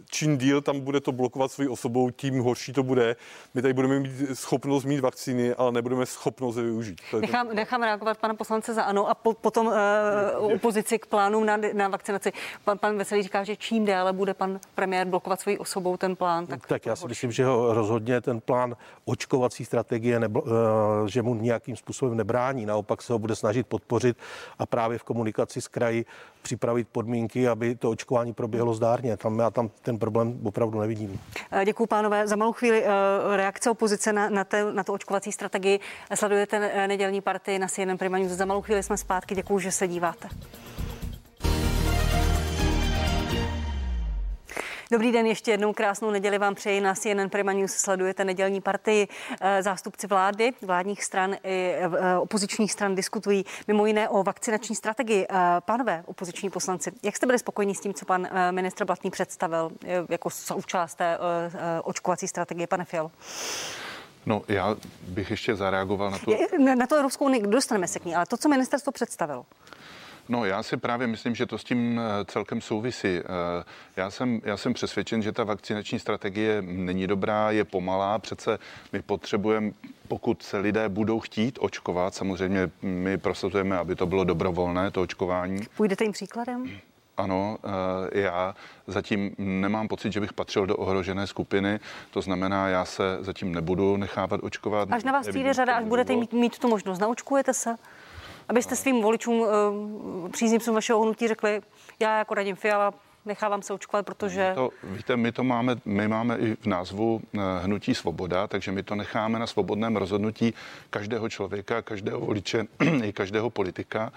Speaker 2: Čím díl tam bude to blokovat svojí osobou, tím horší to bude. My tady budeme mít schopnost mít vakcíny, ale nebudeme schopnost je využít.
Speaker 1: To nechám, to... nechám reagovat pana poslance za ano a po, potom uh, opozici k plánům na, na vakcinaci. Pan, pan Veselý říká, že čím déle bude pan premiér blokovat svojí osobou ten plán, tak.
Speaker 3: Tak já si horší. myslím, že ho rozhodně ten plán očkovací strategie, nebo, uh, že mu nějakým způsobem nebrání. Naopak se ho bude snažit podpořit a právě v komunikaci s kraji připravit podmínky, aby to očkování proběhlo zdárně. Tam já tam ten problém opravdu nevidím.
Speaker 1: Eh, děkuji, pánové. Za malou chvíli eh, reakce opozice na, na, te, na tu očkovací strategii. Sledujete eh, nedělní partii na CNN Prima News. Za malou chvíli jsme zpátky. Děkuji, že se díváte. Dobrý den, ještě jednou krásnou neděli vám přeji na CNN Prima News. Sledujete nedělní partii. Eh, zástupci vlády, vládních stran i eh, opozičních stran diskutují mimo jiné o vakcinační strategii. Eh, pánové opoziční poslanci, jak jste byli spokojení s tím, co pan ministr Blatný představil jako součást té očkovací strategie, pane Fialo?
Speaker 5: No, já bych ještě zareagoval na to.
Speaker 1: Na to Evropskou unii dostaneme se k ní, ale to, co ministerstvo představilo.
Speaker 5: No, já si právě myslím, že to s tím eh, celkem souvisí. Eh, já jsem, já jsem přesvědčen, že ta vakcinační strategie není dobrá, je pomalá. Přece my potřebujeme, pokud se lidé budou chtít očkovat, samozřejmě my prosazujeme, aby to bylo dobrovolné, to očkování.
Speaker 1: Půjdete jim příkladem?
Speaker 5: Ano, eh, já zatím nemám pocit, že bych patřil do ohrožené skupiny, to znamená, já se zatím nebudu nechávat očkovat.
Speaker 1: Až na vás přijde řada, až budete mít, mít tu možnost, naočkujete se? Abyste svým voličům, eh, příznivcům vašeho hnutí řekli, já jako radím Fiala nechávám se očkovat, protože...
Speaker 5: To, víte, my to máme, my máme i v názvu eh, Hnutí svoboda, takže my to necháme na svobodném rozhodnutí každého člověka, každého voliče [CLEARS THROAT] i každého politika.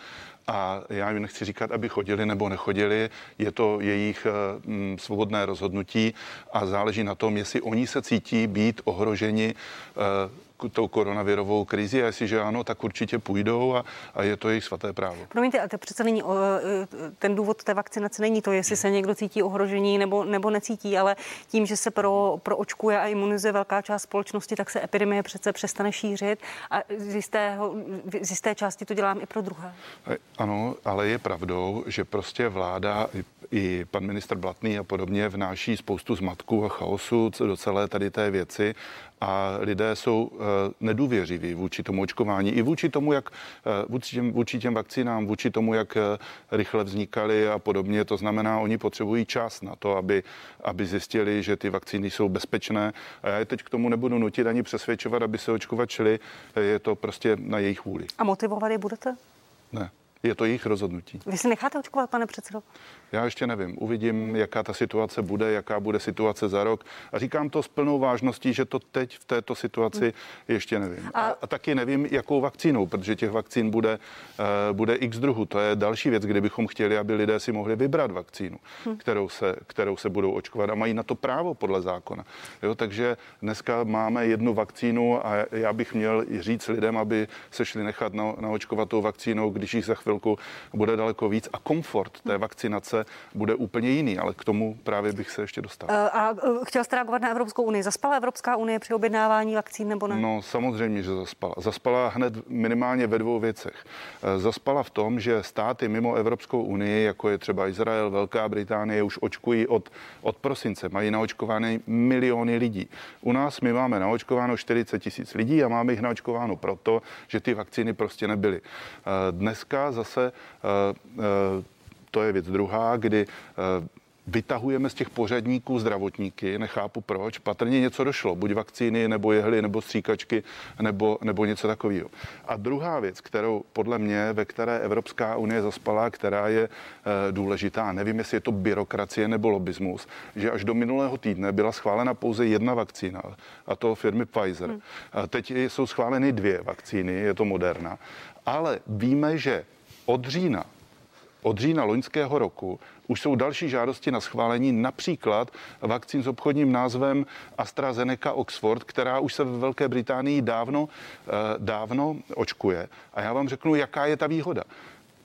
Speaker 5: A já jim nechci říkat, aby chodili nebo nechodili, je to jejich mm, svobodné rozhodnutí a záleží na tom, jestli oni se cítí být ohroženi eh, tou koronavirovou krizi a jestliže ano, tak určitě půjdou a, a je to jejich svaté právo.
Speaker 1: Promiňte, ale to přece není, ten důvod té vakcinace není to, jestli se někdo cítí ohrožení nebo, nebo necítí, ale tím, že se pro, proočkuje a imunizuje velká část společnosti, tak se epidemie přece přestane šířit a z, jistého, z jisté části to dělám i pro druhé.
Speaker 5: Ano, ale je pravdou, že prostě vláda i, pan minister Blatný a podobně vnáší spoustu zmatků a chaosu do celé tady té věci a lidé jsou uh, nedůvěřiví vůči tomu očkování i vůči tomu, jak uh, vůči, těm, vůči těm vakcínám, vůči tomu, jak uh, rychle vznikaly a podobně. To znamená, oni potřebují čas na to, aby, aby zjistili, že ty vakcíny jsou bezpečné. A já je teď k tomu nebudu nutit ani přesvědčovat, aby se očkovat šli. Je to prostě na jejich vůli.
Speaker 1: A motivovat je budete?
Speaker 5: Ne. Je to jejich rozhodnutí.
Speaker 1: Vy si necháte očkovat, pane předsedo?
Speaker 5: Já ještě nevím. Uvidím, jaká ta situace bude, jaká bude situace za rok. A říkám to s plnou vážností, že to teď v této situaci hmm. ještě nevím. A, a taky nevím, jakou vakcínou, protože těch vakcín bude, uh, bude x druhů. To je další věc, kdybychom chtěli, aby lidé si mohli vybrat vakcínu, hmm. kterou, se, kterou se budou očkovat a mají na to právo podle zákona. Jo, takže dneska máme jednu vakcínu a já bych měl říct lidem, aby se šli nechat na, naočkovat tou vakcínou, když jich za chvilku bude daleko víc a komfort té vakcinace bude úplně jiný, ale k tomu právě bych se ještě dostal.
Speaker 1: Eh, a eh, chtěl jste reagovat na Evropskou unii. Zaspala Evropská unie při objednávání vakcín nebo ne?
Speaker 5: No samozřejmě, že zaspala. Zaspala hned minimálně ve dvou věcech. Eh, zaspala v tom, že státy mimo Evropskou unii, jako je třeba Izrael, Velká Británie, už očkují od, od prosince. Mají naočkovány miliony lidí. U nás my máme naočkováno 40 tisíc lidí a máme jich naočkováno proto, že ty vakcíny prostě nebyly. Dneska zase to je věc druhá, kdy eh, vytahujeme z těch pořadníků zdravotníky, nechápu proč, patrně něco došlo, buď vakcíny, nebo jehly, nebo stříkačky, nebo, nebo něco takového. A druhá věc, kterou podle mě, ve které Evropská unie zaspala, která je e, důležitá, nevím, jestli je to byrokracie nebo lobismus, že až do minulého týdne byla schválena pouze jedna vakcína, a to firmy Pfizer. Hmm. A teď jsou schváleny dvě vakcíny, je to Moderna, ale víme, že od října od října loňského roku už jsou další žádosti na schválení, například vakcín s obchodním názvem AstraZeneca Oxford, která už se ve Velké Británii dávno, eh, dávno očkuje. A já vám řeknu, jaká je ta výhoda.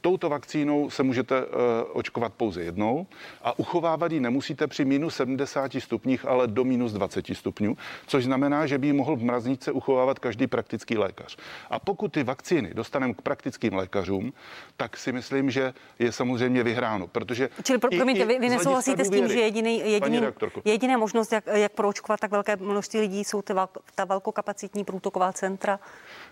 Speaker 5: Touto vakcínou se můžete uh, očkovat pouze jednou a uchovávat ji nemusíte při minus 70 stupních, ale do minus 20 stupňů, což znamená, že by ji mohl v mrazničce uchovávat každý praktický lékař. A pokud ty vakcíny dostaneme k praktickým lékařům, tak si myslím, že je samozřejmě vyhráno, protože...
Speaker 1: Čili pro, promiňte, vy, vy nesouhlasíte s tím, že jediný, jediný, jediná možnost, jak, jak proočkovat tak velké množství lidí, jsou ty, ta velkokapacitní průtoková centra?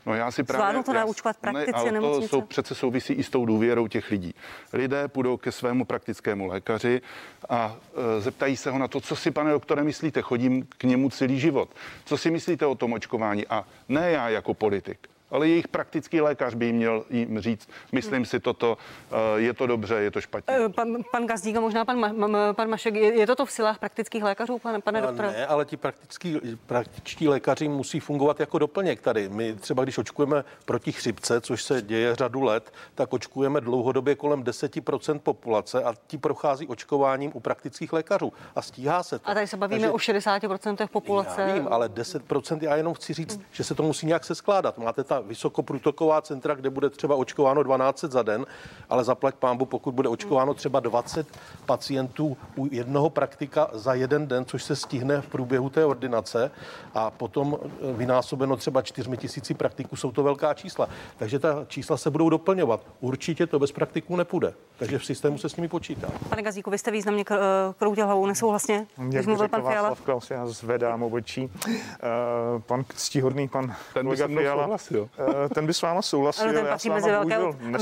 Speaker 5: No já si právě...
Speaker 1: Zvládnu to naučovat praktici
Speaker 5: ne, ale to jsou, přece souvisí i s tou důvěrou těch lidí. Lidé půjdou ke svému praktickému lékaři a e, zeptají se ho na to, co si, pane doktore, myslíte. Chodím k němu celý život. Co si myslíte o tom očkování? A ne já jako politik, ale jejich praktický lékař by jim měl jim říct, myslím si toto, eh, je to dobře, je to špatně.
Speaker 1: Eh, pan, pan Gazdík a možná pan, Ma, pan Mašek, je, je to v silách praktických lékařů, pane, pane doktore?
Speaker 3: Ne, ale ti praktický, praktičtí lékaři musí fungovat jako doplněk tady. My třeba, když očkujeme proti chřipce, což se děje řadu let, tak očkujeme dlouhodobě kolem 10% populace a ti prochází očkováním u praktických lékařů a stíhá se to.
Speaker 1: A tady se bavíme Takže, o 60% populace.
Speaker 3: Já vím, ale 10% já jenom chci říct, hmm. že se to musí nějak se skládat. Máte ta vysokoprůtoková centra, kde bude třeba očkováno 12 za den, ale zaplať pámbu, pokud bude očkováno třeba 20 pacientů u jednoho praktika za jeden den, což se stihne v průběhu té ordinace a potom eh, vynásobeno třeba 4 tisíci praktiků, jsou to velká čísla. Takže ta čísla se budou doplňovat. Určitě to bez praktiků nepůjde. Takže v systému se s nimi počítá.
Speaker 1: Pane Gazíku, vy jste významně eh, kroutil hlavou nesouhlasně.
Speaker 4: Jak mluvil pan Fiala. Klaus, já zvedám obočí. Uh, pan ctihodný, pan
Speaker 2: ten kolega Fiala,
Speaker 4: Uh, ten by s váma souhlasil.
Speaker 1: Ano, ten patří mezi velké...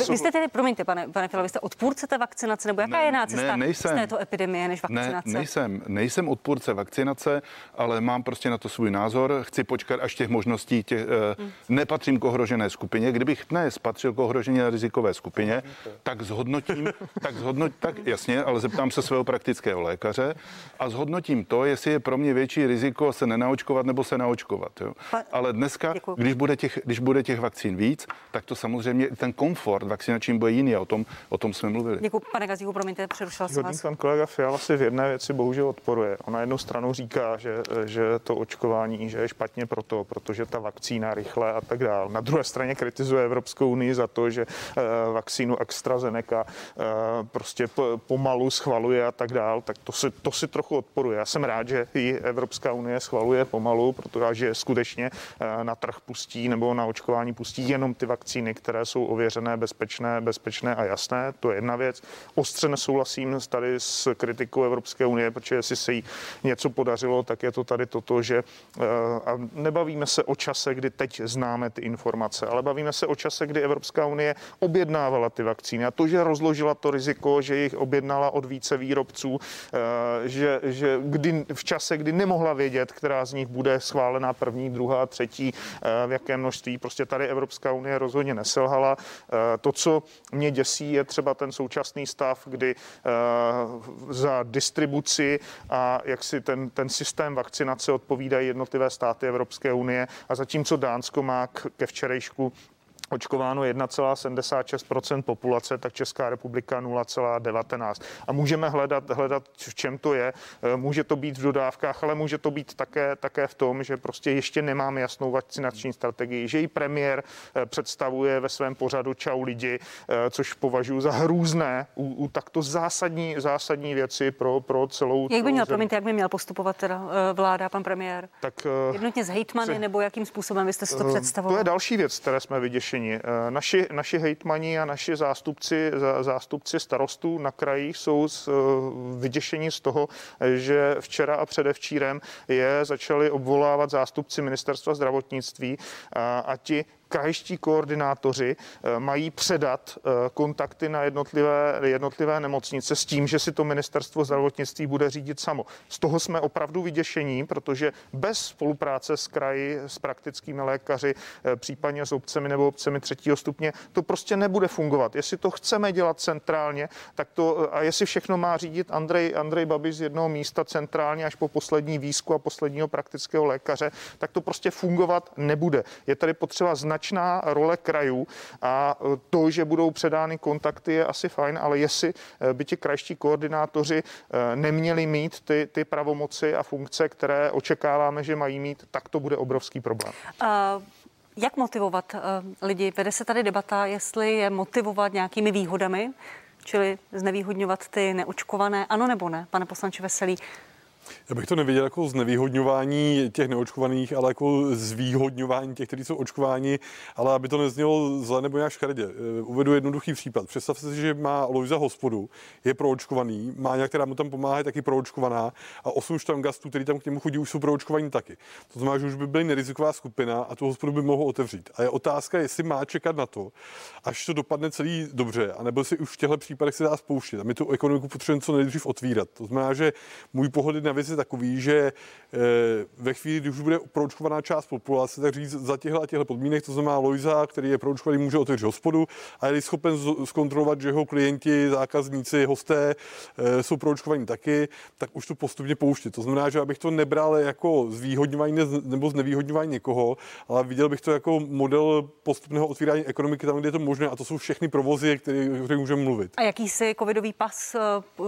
Speaker 1: Vy jste tedy, promiňte, pane, pane Fiala, vy jste odpůrce té vakcinace, nebo jaká ne, je jiná cesta ne, nejsem, z této epidemie než vakcinace?
Speaker 5: Ne, nejsem, nejsem odpůrce vakcinace, ale mám prostě na to svůj názor. Chci počkat až těch možností, těch, hmm. nepatřím k ohrožené skupině. Kdybych dnes patřil k ohrožené rizikové skupině, tak zhodnotím, tak zhodnotím, tak jasně, ale zeptám se svého praktického lékaře a zhodnotím to, jestli je pro mě větší riziko se nenaočkovat nebo se naočkovat. Jo. Ale dneska, když bude, těch, když bude těch vakcín víc, tak to samozřejmě ten komfort vakcinační bude jiný a o tom, o tom jsme mluvili.
Speaker 1: Děkuji, pane Gazíku, promiňte, přerušila jsem vás.
Speaker 4: Pan kolega Fiala si v jedné věci bohužel odporuje. Ona jednu stranu říká, že, že to očkování že je špatně proto, protože ta vakcína rychle a tak dále. Na druhé straně kritizuje Evropskou unii za to, že uh, vakcínu AstraZeneca uh, prostě pomalu schvaluje a tak dále. Tak to si, to si trochu odporuje. Já jsem rád, že i Evropská unie schvaluje pomalu, protože skutečně uh, na trh pustí nebo na očkování pustí jenom ty vakcíny, které jsou ověřené, bezpečné, bezpečné a jasné. To je jedna věc. Ostře nesouhlasím tady s kritikou Evropské unie, protože jestli se jí něco podařilo, tak je to tady toto, že a nebavíme se o čase, kdy teď známe ty informace, ale bavíme se o čase, kdy Evropská unie objednávala ty vakcíny a to, že rozložila to riziko, že jich objednala od více výrobců, že, že kdy, v čase, kdy nemohla vědět, která z nich bude schválená první, druhá, třetí, v jakém množství. Prostě tady Evropská unie rozhodně neselhala. To, co mě děsí, je třeba ten současný stav, kdy za distribuci a jak si ten, ten systém vakcinace odpovídají jednotlivé státy Evropské unie a zatímco Dánsko má ke včerejšku očkováno 1,76% populace, tak Česká republika 0,19. A můžeme hledat, hledat, v čem to je. E, může to být v dodávkách, ale může to být také, také v tom, že prostě ještě nemáme jasnou vakcinační strategii, že i premiér e, představuje ve svém pořadu Čau lidi, e, což považuji za hrůzné u, u takto zásadní, zásadní věci pro, pro celou.
Speaker 1: Jak by měl, promiňte, jak by měl postupovat teda vláda, pan premiér? Tak, Jednotně z hejtmany, se, nebo jakým způsobem byste si to představoval?
Speaker 4: To je další věc, které jsme vyděšeni vyděšeni. Eh, naši, naši hejtmani a naši zástupci, zástupci starostů na krajích jsou z, eh, vyděšeni z toho, že včera a předevčírem je začali obvolávat zástupci ministerstva zdravotnictví a, a ti krajští koordinátoři eh, mají předat eh, kontakty na jednotlivé, jednotlivé nemocnice s tím, že si to ministerstvo zdravotnictví bude řídit samo. Z toho jsme opravdu vyděšení, protože bez spolupráce s kraji, s praktickými lékaři, eh, případně s obcemi nebo obcemi třetího stupně, to prostě nebude fungovat. Jestli to chceme dělat centrálně, tak to, a jestli všechno má řídit Andrej, Andrej Babiš z jednoho místa centrálně až po poslední výzku a posledního praktického lékaře, tak to prostě fungovat nebude. Je tady potřeba značně značná role krajů a to, že budou předány kontakty, je asi fajn, ale jestli e, by ti krajští koordinátoři e, neměli mít ty, ty pravomoci a funkce, které očekáváme, že mají mít, tak to bude obrovský problém. Uh...
Speaker 1: Jak motivovat uh, lidi? Vede se tady debata, jestli je motivovat nějakými výhodami, čili znevýhodňovat ty neočkované, ano nebo ne, pane poslanče Veselý?
Speaker 2: Já bych to neviděl jako znevýhodňování těch neočkovaných, ale jako zvýhodňování těch, kteří jsou očkováni, ale aby to neznělo zle nebo nějak škaredě. Eh, uvedu jednoduchý případ. Představte si, že má Lojza hospodu, je proočkovaný, má nějak, která mu tam pomáhá, taky proočkovaná a osm štangastů, který tam k němu chodí, už jsou proočkovaní taky. To znamená, že už by byly neriziková skupina a tu hospodu by mohl otevřít. A je otázka, jestli má čekat na to, až to dopadne celý dobře, anebo si už v těchto případech se dá spouštět. A my tu ekonomiku potřebujeme co nejdřív otvírat. To znamená, že můj pohled na navíc je takový, že eh, ve chvíli, když už bude proočkovaná část populace, tak říct za těchto a těchto podmínek, to znamená Lojza, který je proočkovaný, může otevřít hospodu a je schopen zkontrolovat, že jeho klienti, zákazníci, hosté eh, jsou proočkovaní taky, tak už to postupně pouštět. To znamená, že abych to nebral jako zvýhodňování nebo znevýhodňování někoho, ale viděl bych to jako model postupného otvírání ekonomiky tam, kde je to možné a to jsou všechny provozy, které, které můžeme mluvit.
Speaker 1: A jaký si covidový pas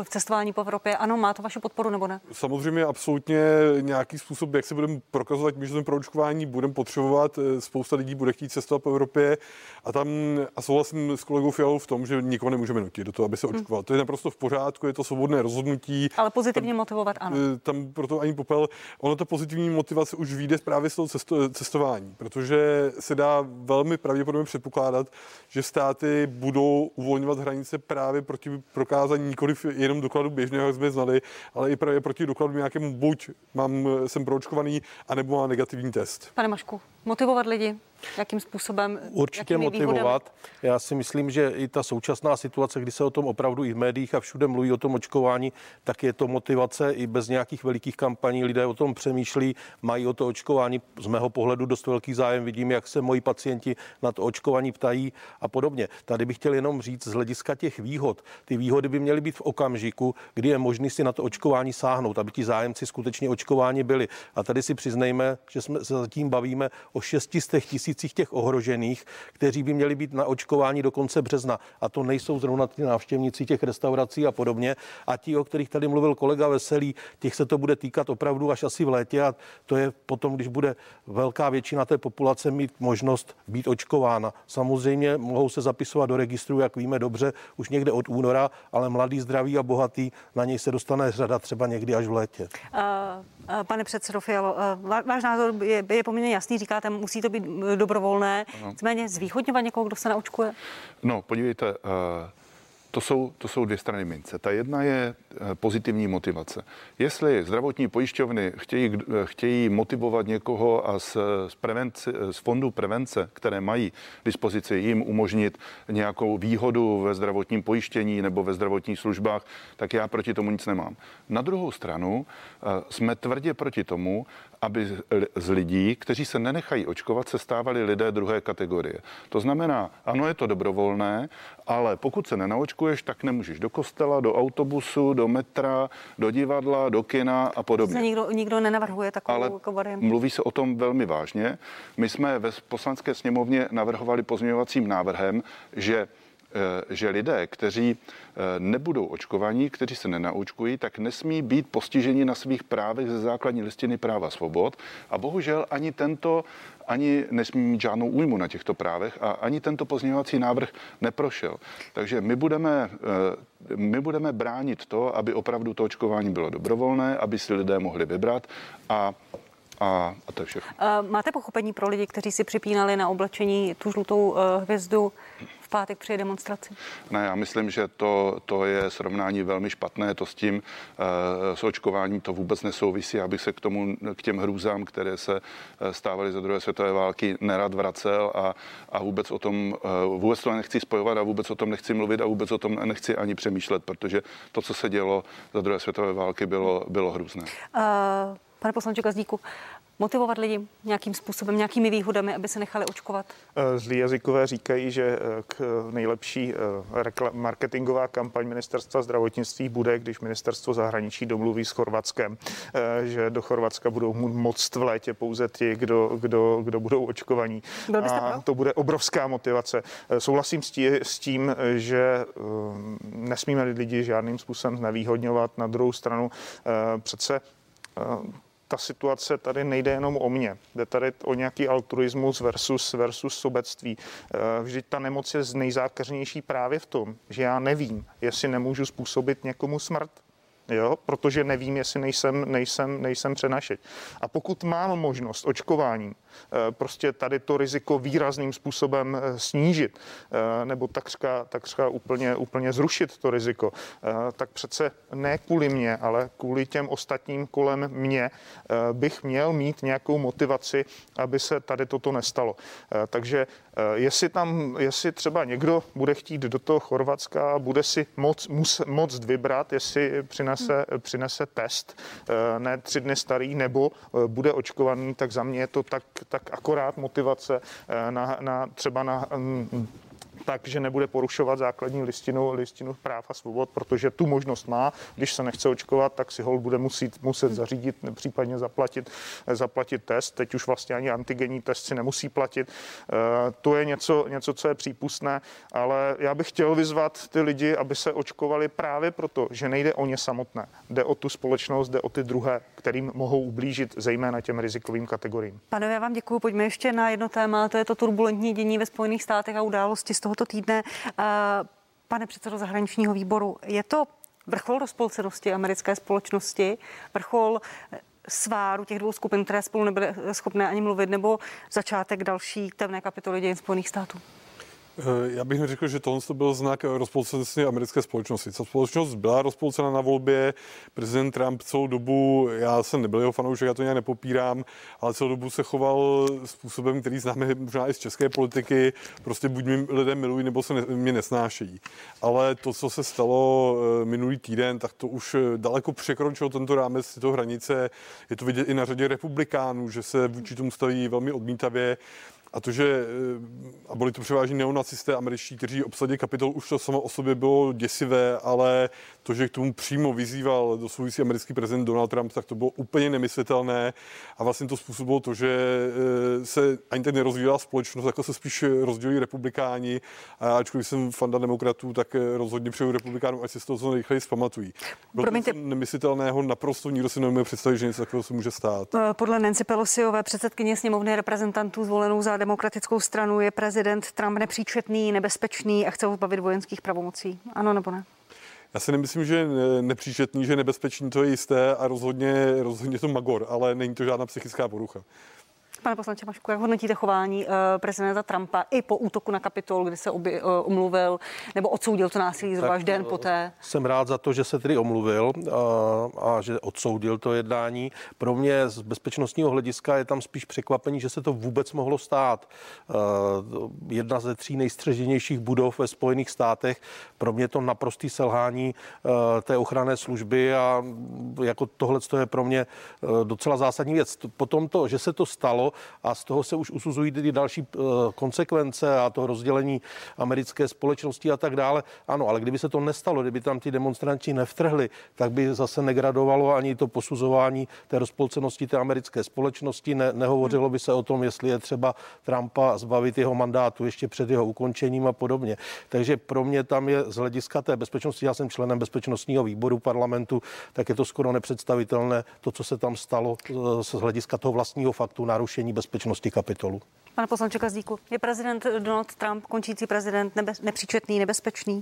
Speaker 1: v cestování po Evropě? Ano, má to vaši podporu nebo ne?
Speaker 2: Samozřejmě absolutně nějaký způsob, jak se budeme prokazovat, že jsme pro očkování budeme potřebovat. Spousta lidí bude chtít cestovat po Evropě a tam a souhlasím s kolegou Fialou v tom, že nikoho nemůžeme nutit do toho, aby se hm. očkoval. Hmm. To je naprosto v pořádku, je to svobodné rozhodnutí.
Speaker 1: Ale pozitivně tam, motivovat ano.
Speaker 2: Eh, tam proto ani popel. Ono ta pozitivní motivace už vyjde právě z toho cesto, cestování, protože se dá velmi pravděpodobně předpokládat, že státy budou uvolňovat hranice právě proti prokázání nikoliv jenom dokladu běžného, jak jsme znali, ale i právě proti dokladu nějakému buď mám, jsem proočkovaný, anebo mám negativní test.
Speaker 1: Pane Mašku, motivovat lidi? Jakým způsobem?
Speaker 3: Určitě motivovat. Výhodami? Já si myslím, že i ta současná situace, kdy se o tom opravdu i v médiích a všude mluví o tom očkování, tak je to motivace i bez nějakých velikých kampaní. Lidé o tom přemýšlí, mají o to očkování z mého pohledu dost velký zájem. Vidím, jak se moji pacienti na to očkování ptají a podobně. Tady bych chtěl jenom říct z hlediska těch výhod. Ty výhody by měly být v okamžiku, kdy je možný si na to očkování sáhnout, aby ti zájemci skutečně očkování byli. A tady si přiznejme, že jsme se zatím bavíme o 600 tisíc tisících těch ohrožených, kteří by měli být na očkování do konce března. A to nejsou zrovna ty návštěvníci těch restaurací a podobně. A ti, o kterých tady mluvil kolega Veselý, těch se to bude týkat opravdu až asi v létě a to je potom, když bude velká většina té populace mít možnost být očkována. Samozřejmě mohou se zapisovat do registru, jak víme dobře, už někde od února, ale mladý, zdravý a bohatý, na něj se dostane řada třeba někdy až v létě. Uh,
Speaker 1: uh, pane předsedo Fialo, uh, váš názor je, je poměrně jasný, říkáte, musí to být dobrovolné. Ano. Nicméně zvýhodňovat někoho, kdo se naočkuje?
Speaker 5: No, podívejte, uh to jsou, to jsou dvě strany mince. Ta jedna je eh, pozitivní motivace. Jestli zdravotní pojišťovny chtějí, eh, chtějí motivovat někoho a z, z, prevenci, z fondu prevence, které mají dispozici, jim umožnit nějakou výhodu ve zdravotním pojištění nebo ve zdravotních službách, tak já proti tomu nic nemám. Na druhou stranu eh, jsme tvrdě proti tomu, aby z lidí, kteří se nenechají očkovat, se stávali lidé druhé kategorie. To znamená, ano, je to dobrovolné, ale pokud se nenaočkuješ, tak nemůžeš do kostela, do autobusu, do metra, do divadla, do kina a podobně.
Speaker 1: Nikdo, nikdo nenavrhuje takovou ale jako variantu.
Speaker 5: Mluví se o tom velmi vážně. My jsme ve poslanské sněmovně navrhovali pozměňovacím návrhem, že že lidé, kteří eh, nebudou očkovaní, kteří se nenaočkují, tak nesmí být postiženi na svých právech ze základní listiny práva svobod. A bohužel ani tento, ani nesmí mít žádnou újmu na těchto právech a ani tento pozměňovací návrh neprošel. Takže my budeme, eh, my budeme bránit to, aby opravdu to očkování bylo dobrovolné, aby si lidé mohli vybrat a a, a to je všechno.
Speaker 1: Máte pochopení pro lidi, kteří si připínali na oblečení tu žlutou hvězdu v pátek při demonstraci?
Speaker 5: Ne, já myslím, že to, to je srovnání velmi špatné. To s tím s očkováním to vůbec nesouvisí. Abych se k tomu, k těm hrůzám, které se stávaly za druhé světové války, nerad vracel a, a vůbec o tom, vůbec to nechci spojovat a vůbec o tom nechci mluvit a vůbec o tom nechci ani přemýšlet, protože to, co se dělo za druhé světové války, bylo, bylo hrůzné. Uh,
Speaker 1: pane poslanče Gazdíku, motivovat lidi nějakým způsobem, nějakými výhodami, aby se nechali očkovat?
Speaker 4: Eh, zlí jazykové říkají, že eh, k nejlepší eh, marketingová kampaň ministerstva zdravotnictví bude, když ministerstvo zahraničí domluví s Chorvatskem, že do Chorvatska budou moct v létě pouze ti, kdo, kdo, kdo budou očkovaní. A to bude obrovská motivace. Souhlasím s tím, že nesmíme lidi žádným způsobem znevýhodňovat. Na druhou stranu přece ta situace tady nejde jenom o mě. Jde tady o nějaký altruismus versus, versus sobectví. Eh, vždyť ta nemoc je nejzákařnější právě v tom, že já nevím, jestli nemůžu způsobit někomu smrt. Jo, protože nevím, jestli nejsem, nejsem, nejsem přenašeč. A pokud mám možnost očkováním prostě tady to riziko výrazným způsobem snížit nebo takřka, takřka úplně, úplně zrušit to riziko, tak přece ne kvůli mě, ale kvůli těm ostatním kolem mě bych měl mít nějakou motivaci, aby se tady toto nestalo. Takže jestli tam, jestli třeba někdo bude chtít do toho Chorvatska, bude si moc, mus, moc vybrat, jestli přinese, přinese test, ne tři dny starý, nebo bude očkovaný, tak za mě je to tak, tak akorát motivace na, na třeba na mm, tak, že nebude porušovat základní listinu, listinu práv a svobod, protože tu možnost má. Když se nechce očkovat, tak si hol bude muset, muset zařídit, případně zaplatit, zaplatit test. Teď už vlastně ani antigenní test si nemusí platit. Eh, to je něco, něco, co je přípustné, ale já bych chtěl vyzvat ty lidi, aby se očkovali právě proto, že nejde o ně samotné. Jde o tu společnost, jde o ty druhé, kterým mohou ublížit zejména těm rizikovým kategoriím.
Speaker 1: Pane, já vám děkuji. Pojďme ještě na jedno téma, to je to turbulentní dění ve Spojených státech a události z tohoto týdne. Eh, pane předsedo zahraničního výboru, je to vrchol rozpolcenosti americké společnosti, vrchol eh, sváru těch dvou skupin, které spolu nebyly schopné ani mluvit, nebo začátek další temné kapitoly dějin Spojených států?
Speaker 2: Eh, já bych neřekl, že tohle byl znak rozpolcenosti americké společnosti. Ta společnost byla rozpolcena na volbě. Prezident Trump celou dobu, já jsem nebyl jeho fanoušek, já to nějak nepopírám, ale celou dobu se choval způsobem, který známe možná i z české politiky. Prostě buď mi lidé milují, nebo se ne, mě nesnášejí. Ale to, co se stalo eh, minulý týden, tak to už eh, daleko překročilo tento rámec, tyto hranice. Je to vidět i na řadě republikánů, že se vůči tomu staví velmi odmítavě. A to, že eh, a byli to převážně neonacisté američtí, kteří obsadili kapitol, už to samo o sobě bylo děsivé, ale to, že k tomu přímo vyzýval dosluhující americký prezident Donald Trump, tak to bylo úplně nemyslitelné a vlastně to způsobilo to, že eh, se ani tak nerozvíjela společnost, jako se spíš rozdělí republikáni a ačkoliv jsem fanda demokratů, tak eh, rozhodně přeju republikánům, ať si z toho co nejrychleji zpamatují. Bylo Promiňte. to nemyslitelného, naprosto nikdo si nemůže představit, že něco takového se může stát.
Speaker 1: Podle Nancy Pelosiové, předsedkyně sněmovny reprezentantů zvolenou za demokratickou stranu je prezident Trump nepříčetný, nebezpečný a chce ho zbavit vojenských pravomocí. Ano nebo ne?
Speaker 2: Já si nemyslím, že nepříčetný, že nebezpečný, to je jisté a rozhodně, rozhodně to magor, ale není to žádná psychická porucha.
Speaker 1: Pane poslanče Mašku, jak hodnotíte chování uh, prezidenta Trumpa i po útoku na Kapitol, kdy se oby, uh, omluvil nebo odsoudil to násilí zhruba až den uh, poté?
Speaker 3: Jsem rád za to, že se tedy omluvil uh, a že odsoudil to jednání. Pro mě z bezpečnostního hlediska je tam spíš překvapení, že se to vůbec mohlo stát. Uh, jedna ze tří nejstřeženějších budov ve Spojených státech. Pro mě to naprostý selhání uh, té ochranné služby a jako tohle je pro mě uh, docela zásadní věc. Potom to, že se to stalo, a z toho se už usuzují ty další eh, konsekvence a to rozdělení americké společnosti a tak dále. Ano, ale kdyby se to nestalo, kdyby tam ti demonstranti nevtrhli, tak by zase negradovalo ani to posuzování té rozpolcenosti té americké společnosti. Ne, nehovořilo by se o tom, jestli je třeba Trumpa zbavit jeho mandátu ještě před jeho ukončením a podobně. Takže pro mě tam je z hlediska té bezpečnosti, já jsem členem bezpečnostního výboru parlamentu, tak je to skoro nepředstavitelné to, co se tam stalo eh, z hlediska toho vlastního faktu narušení narušení bezpečnosti kapitolu.
Speaker 1: Pane poslanče Kazdíku, je prezident Donald Trump, končící prezident, nebe, nepříčetný, nebezpečný?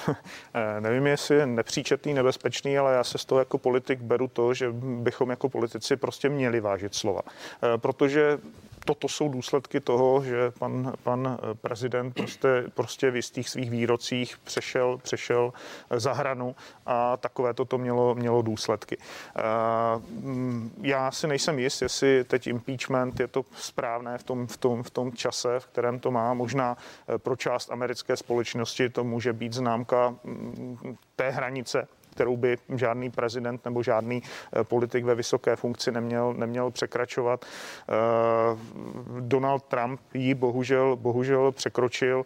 Speaker 1: [LAUGHS]
Speaker 4: Nevím, jestli je nepříčetný, nebezpečný, ale já se z toho jako politik beru to, že bychom jako politici prostě měli vážit slova. Eh, protože toto jsou důsledky toho, že pan, pan eh, prezident prostě, prostě v jistých svých výrocích přešel, přešel eh, za hranu a takové toto mělo, mělo důsledky. Eh, mm, já si nejsem jist, jestli teď impeachment je to správné v tom, v tom, v tom čase, v kterém to má. Možná pro část americké společnosti to může být známka mm, té hranice, kterou by žádný prezident nebo žádný eh, politik ve vysoké funkci neměl, neměl překračovat. Eh, Donald Trump ji bohužel, bohužel překročil.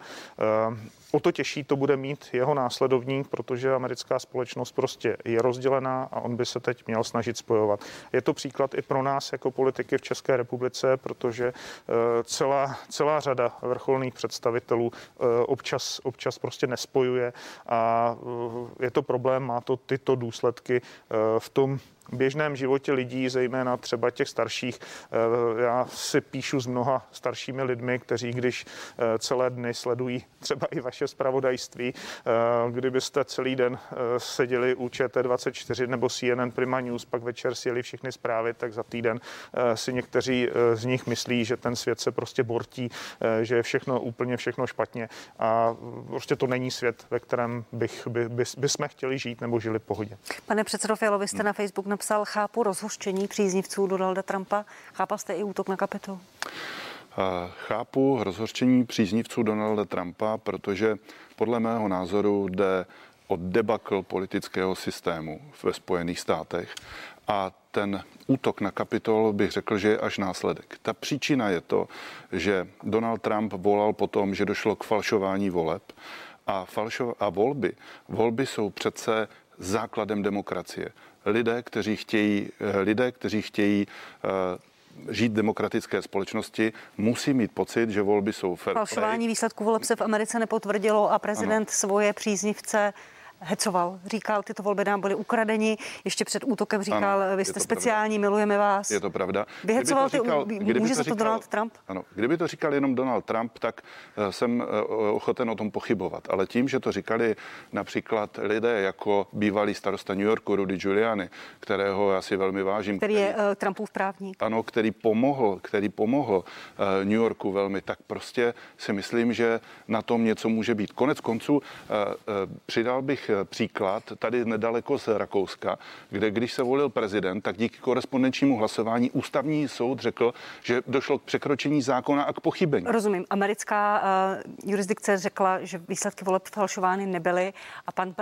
Speaker 4: O to těžší to bude mít jeho následovník, protože americká společnost prostě je rozdělená a on by se teď měl snažit spojovat. Je to příklad i pro nás jako politiky v České republice, protože eh, celá, celá řada vrcholných představitelů eh, občas, občas prostě nespojuje a eh, je to problém, má to tyto důsledky v tom, běžném životě lidí, zejména třeba těch starších. Eh, já si píšu s mnoha staršími lidmi, kteří když eh, celé dny sledují třeba i vaše zpravodajství, kdybyste celý den seděli u ČT24 nebo CNN Prima News, pak večer si jeli všechny zprávy, tak za týden si někteří z nich myslí, že ten svět se prostě bortí, že je všechno úplně všechno špatně a prostě to není svět, ve kterém bych, by, by, by jsme chtěli žít nebo žili v pohodě.
Speaker 1: Pane předsedo Fialo, vy jste na Facebook napsal, chápu rozhořčení příznivců Donalda Trumpa. Chápal jste i útok na kapitol?
Speaker 5: Chápu rozhořčení příznivců Donalda Trumpa, protože podle mého názoru jde o debakl politického systému ve Spojených státech a ten útok na kapitol bych řekl, že je až následek. Ta příčina je to, že Donald Trump volal potom, že došlo k falšování voleb a, falšo- a volby. Volby jsou přece základem demokracie. Lidé, kteří chtějí, eh, lidé, kteří chtějí uh, žít v demokratické společnosti, musí mít pocit, že volby jsou fair
Speaker 1: Falšování výsledků voleb se v Americe nepotvrdilo a prezident ano. svoje příznivce hecoval, říkal, tyto volby nám byly ukradeni, ještě před útokem říkal, ano, vy jste speciální, pravda. milujeme vás.
Speaker 5: Je to pravda.
Speaker 1: Vyhecoval to říkal, ty, kdyby může to, říkal, to Donald Trump?
Speaker 5: Ano, kdyby to říkal jenom Donald Trump, tak uh, jsem uh, ochoten o tom pochybovat. Ale tím, že to říkali například lidé jako bývalý starosta New Yorku Rudy Giuliani, kterého já si velmi vážím.
Speaker 1: Který, který je uh, Trumpův právník.
Speaker 5: Ano, který pomohl, který pomohl uh, New Yorku velmi, tak prostě si myslím, že na tom něco může být. Konec konců uh, uh, přidal bych Eh, příklad tady nedaleko z Rakouska, kde když se volil prezident, tak díky korespondenčnímu hlasování ústavní soud řekl, že došlo k překročení zákona a k pochybení.
Speaker 1: Rozumím. Americká uh, jurisdikce řekla, že výsledky voleb falšovány nebyly a pan uh,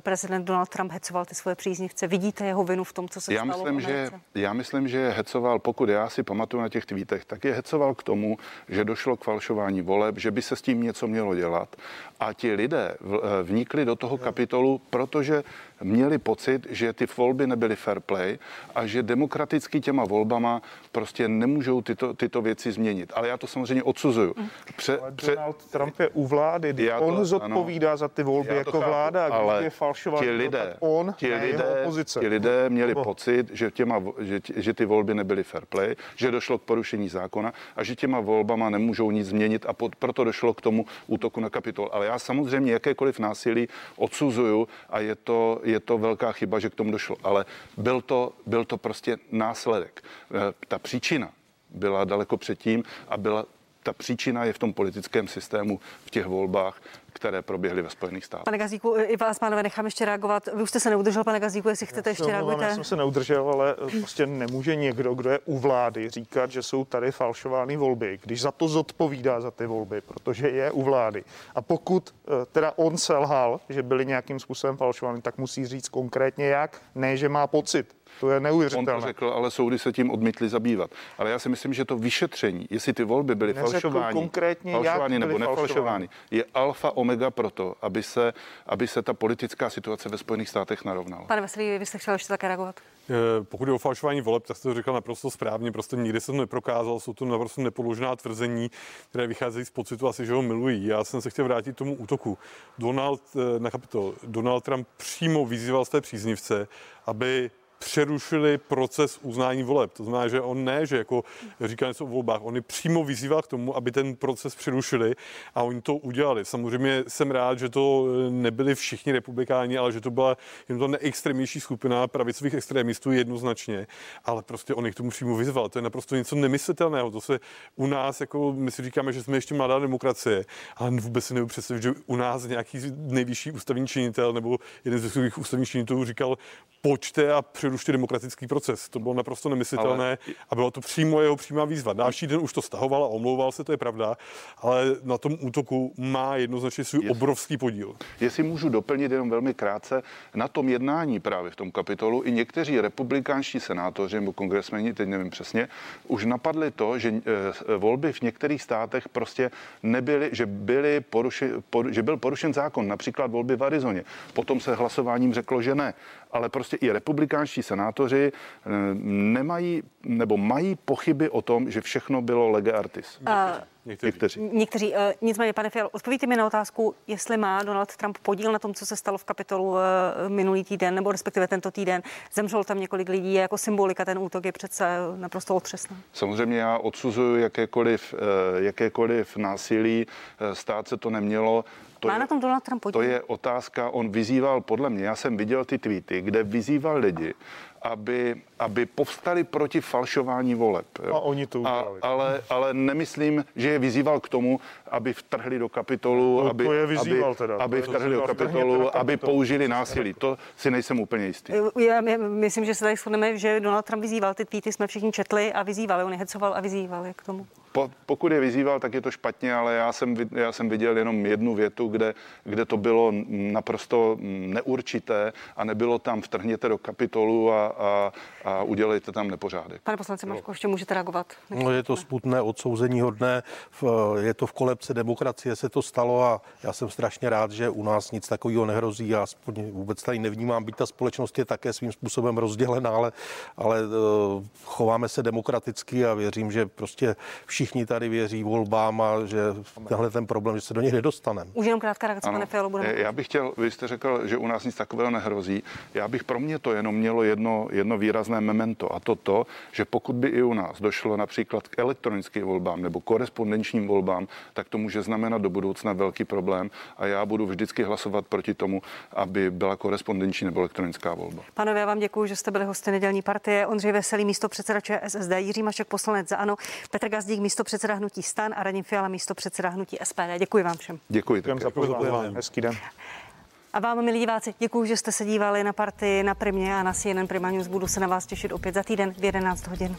Speaker 1: prezident Donald Trump hecoval ty svoje příznivce. Vidíte jeho vinu v tom, co se
Speaker 5: já
Speaker 1: stalo
Speaker 5: myslím, že, Já myslím, že hecoval, pokud já si pamatuju na těch tweetech, tak je hecoval k tomu, že došlo k falšování voleb, že by se s tím něco mělo dělat a ti lidé vnikli do toho kapitolu kapitolu, protože měli pocit, že ty volby nebyly fair play a že demokraticky těma volbama prostě nemůžou tyto, tyto věci změnit. Ale já to samozřejmě odsuzuju.
Speaker 4: Mm. Pře, ale pře, Donald Trump je u vlády, to, on zodpovídá ano, za ty volby jako chápu, vláda,
Speaker 5: ale
Speaker 4: je falšovaný,
Speaker 5: ti lidé,
Speaker 4: on
Speaker 5: ti lidé, opozice. Ti lidé měli Nebo. pocit, že, těma, že, že ty volby nebyly fair play, že došlo k porušení zákona a že těma volbama nemůžou nic změnit a pod, proto došlo k tomu útoku na kapitol. Ale já samozřejmě jakékoliv násilí odsuzuju a je to, je to velká chyba, že k tomu došlo. Ale byl to, byl to prostě následek. Eh, ta příčina byla daleko předtím a byla ta příčina je v tom politickém systému v těch volbách, které proběhly ve Spojených státech.
Speaker 1: Pane Gazíku, i vás, pánové, nechám ještě reagovat. Vy už jste se neudržel, pane Gazíku, jestli chcete já ještě reagovat.
Speaker 4: Já jsem se neudržel, ale prostě nemůže někdo, kdo je u vlády, říkat, že jsou tady falšovány volby, když za to zodpovídá za ty volby, protože je u vlády. A pokud eh, teda on selhal, že byly nějakým způsobem falšovány, tak musí říct konkrétně jak, ne, že má pocit. To je neuvěřitelné.
Speaker 5: On to řekl, ale soudy se tím odmítli zabývat. Ale já si myslím, že to vyšetření, jestli ty volby byly falšovány,
Speaker 4: konkrétně,
Speaker 5: falšovány nebo nefalšovány, je alfa omega proto, aby se, aby se ta politická situace ve Spojených státech narovnala.
Speaker 1: Pane Veselý, vy jste chtěl ještě také reagovat?
Speaker 2: Eh, pokud je o falšování voleb, tak jste to říkal naprosto správně, prostě nikdy jsem to neprokázal, jsou to naprosto nepodložená tvrzení, které vycházejí z pocitu asi, že ho milují. Já jsem se chtěl vrátit k tomu útoku. Donald eh, na kapitol. Donald Trump přímo vyzýval své příznivce, aby přerušili proces uznání voleb. To znamená, že on ne, že jako říká něco o volbách, on je přímo vyzýval k tomu, aby ten proces přerušili a oni to udělali. Samozřejmě jsem rád, že to nebyli všichni republikáni, ale že to byla jen to neextrémnější skupina pravicových extrémistů jednoznačně, ale prostě on je k tomu přímo vyzval. To je naprosto něco nemyslitelného. To se u nás, jako my si říkáme, že jsme ještě mladá demokracie, ale vůbec si nebudu že u nás nějaký nejvyšší ústavní činitel nebo jeden z svých ústavních činitelů říkal, pojďte a přerušte demokratický proces. To bylo naprosto nemyslitelné ale... a bylo to přímo jeho přímá výzva. Další den už to stahoval a omlouval se, to je pravda, ale na tom útoku má jednoznačně svůj Jest... obrovský podíl.
Speaker 5: Jestli můžu doplnit jenom velmi krátce, na tom jednání právě v tom kapitolu i někteří republikánští senátoři nebo kongresmeni, teď nevím přesně, už napadli to, že e, volby v některých státech prostě nebyly, že, byly poruši, por, že byl porušen zákon, například volby v Arizoně. Potom se hlasováním řeklo, že ne. Ale prostě i republikánští senátoři eh, nemají nebo mají pochyby o tom, že všechno bylo lege artis. A
Speaker 1: Někteří. Někteří. Někteří. Uh, nicméně, pane Fial, odpovíte mi na otázku, jestli má Donald Trump podíl na tom, co se stalo v kapitolu uh, minulý týden, nebo respektive tento týden. Zemřelo tam několik lidí, jako symbolika ten útok je přece naprosto otřesná.
Speaker 5: Samozřejmě já odsuzuju jakékoliv, uh, jakékoliv násilí, uh, stát se to nemělo.
Speaker 1: To Má je, na tom Donald Trump podíl?
Speaker 5: To je otázka, on vyzýval, podle mě, já jsem viděl ty tweety, kde vyzýval lidi, aby, aby povstali proti falšování voleb.
Speaker 4: Jo. A oni to udělali.
Speaker 5: A, ale, ale nemyslím, že je vyzýval k tomu, aby vtrhli do kapitolu,
Speaker 4: no,
Speaker 5: aby,
Speaker 4: to je vyzýval aby,
Speaker 5: teda. aby vtrhli do kapitolu, aby použili násilí. To si nejsem úplně jistý.
Speaker 1: Já myslím, že se tady shodneme, že Donald Trump vyzýval. Ty tweety jsme všichni četli a vyzývali. On je hecoval a vyzýval jak k tomu.
Speaker 5: Po, pokud je vyzýval, tak je to špatně, ale já jsem, já jsem viděl jenom jednu větu, kde, kde to bylo naprosto neurčité a nebylo tam vtrhněte do kapitolu a, a, a udělejte tam nepořádek.
Speaker 1: Pane poslanci Maško, ještě můžete reagovat?
Speaker 3: No, je to sputné odsouzení hodné, je to v kolebce demokracie se to stalo a já jsem strašně rád, že u nás nic takového nehrozí. Já vůbec tady nevnímám, být ta společnost je také svým způsobem rozdělená, ale, ale eh, chováme se demokraticky a věřím, že prostě všichni tady věří volbám a že tenhle ten problém, že se do nich nedostaneme.
Speaker 1: Už jenom krátká reakce, pane Fialo.
Speaker 5: Já bych chtěl, vy jste řekl, že u nás nic takového nehrozí. Já bych pro mě to jenom mělo jedno, jedno výrazné memento a to to, že pokud by i u nás došlo například k elektronickým volbám nebo korespondenčním volbám, tak to může znamenat do budoucna velký problém a já budu vždycky hlasovat proti tomu, aby byla korespondenční nebo elektronická volba.
Speaker 1: Panové, já vám děkuji, že jste byli hosty nedělní partie. Ondřej Veselý, místo předseda ČSSD, Jiří Mašek, poslanec za ANO, Petr Gazdík, místo předseda hnutí Stan a Radim Fiala, místo předseda hnutí SPD. Děkuji vám všem.
Speaker 5: Děkuji. Děkuji
Speaker 4: za pozvání. Hezký den.
Speaker 1: A vám, milí diváci, děkuji, že jste se dívali na party na Primě a na CNN Prima News. Budu se na vás těšit opět za týden v 11 hodin.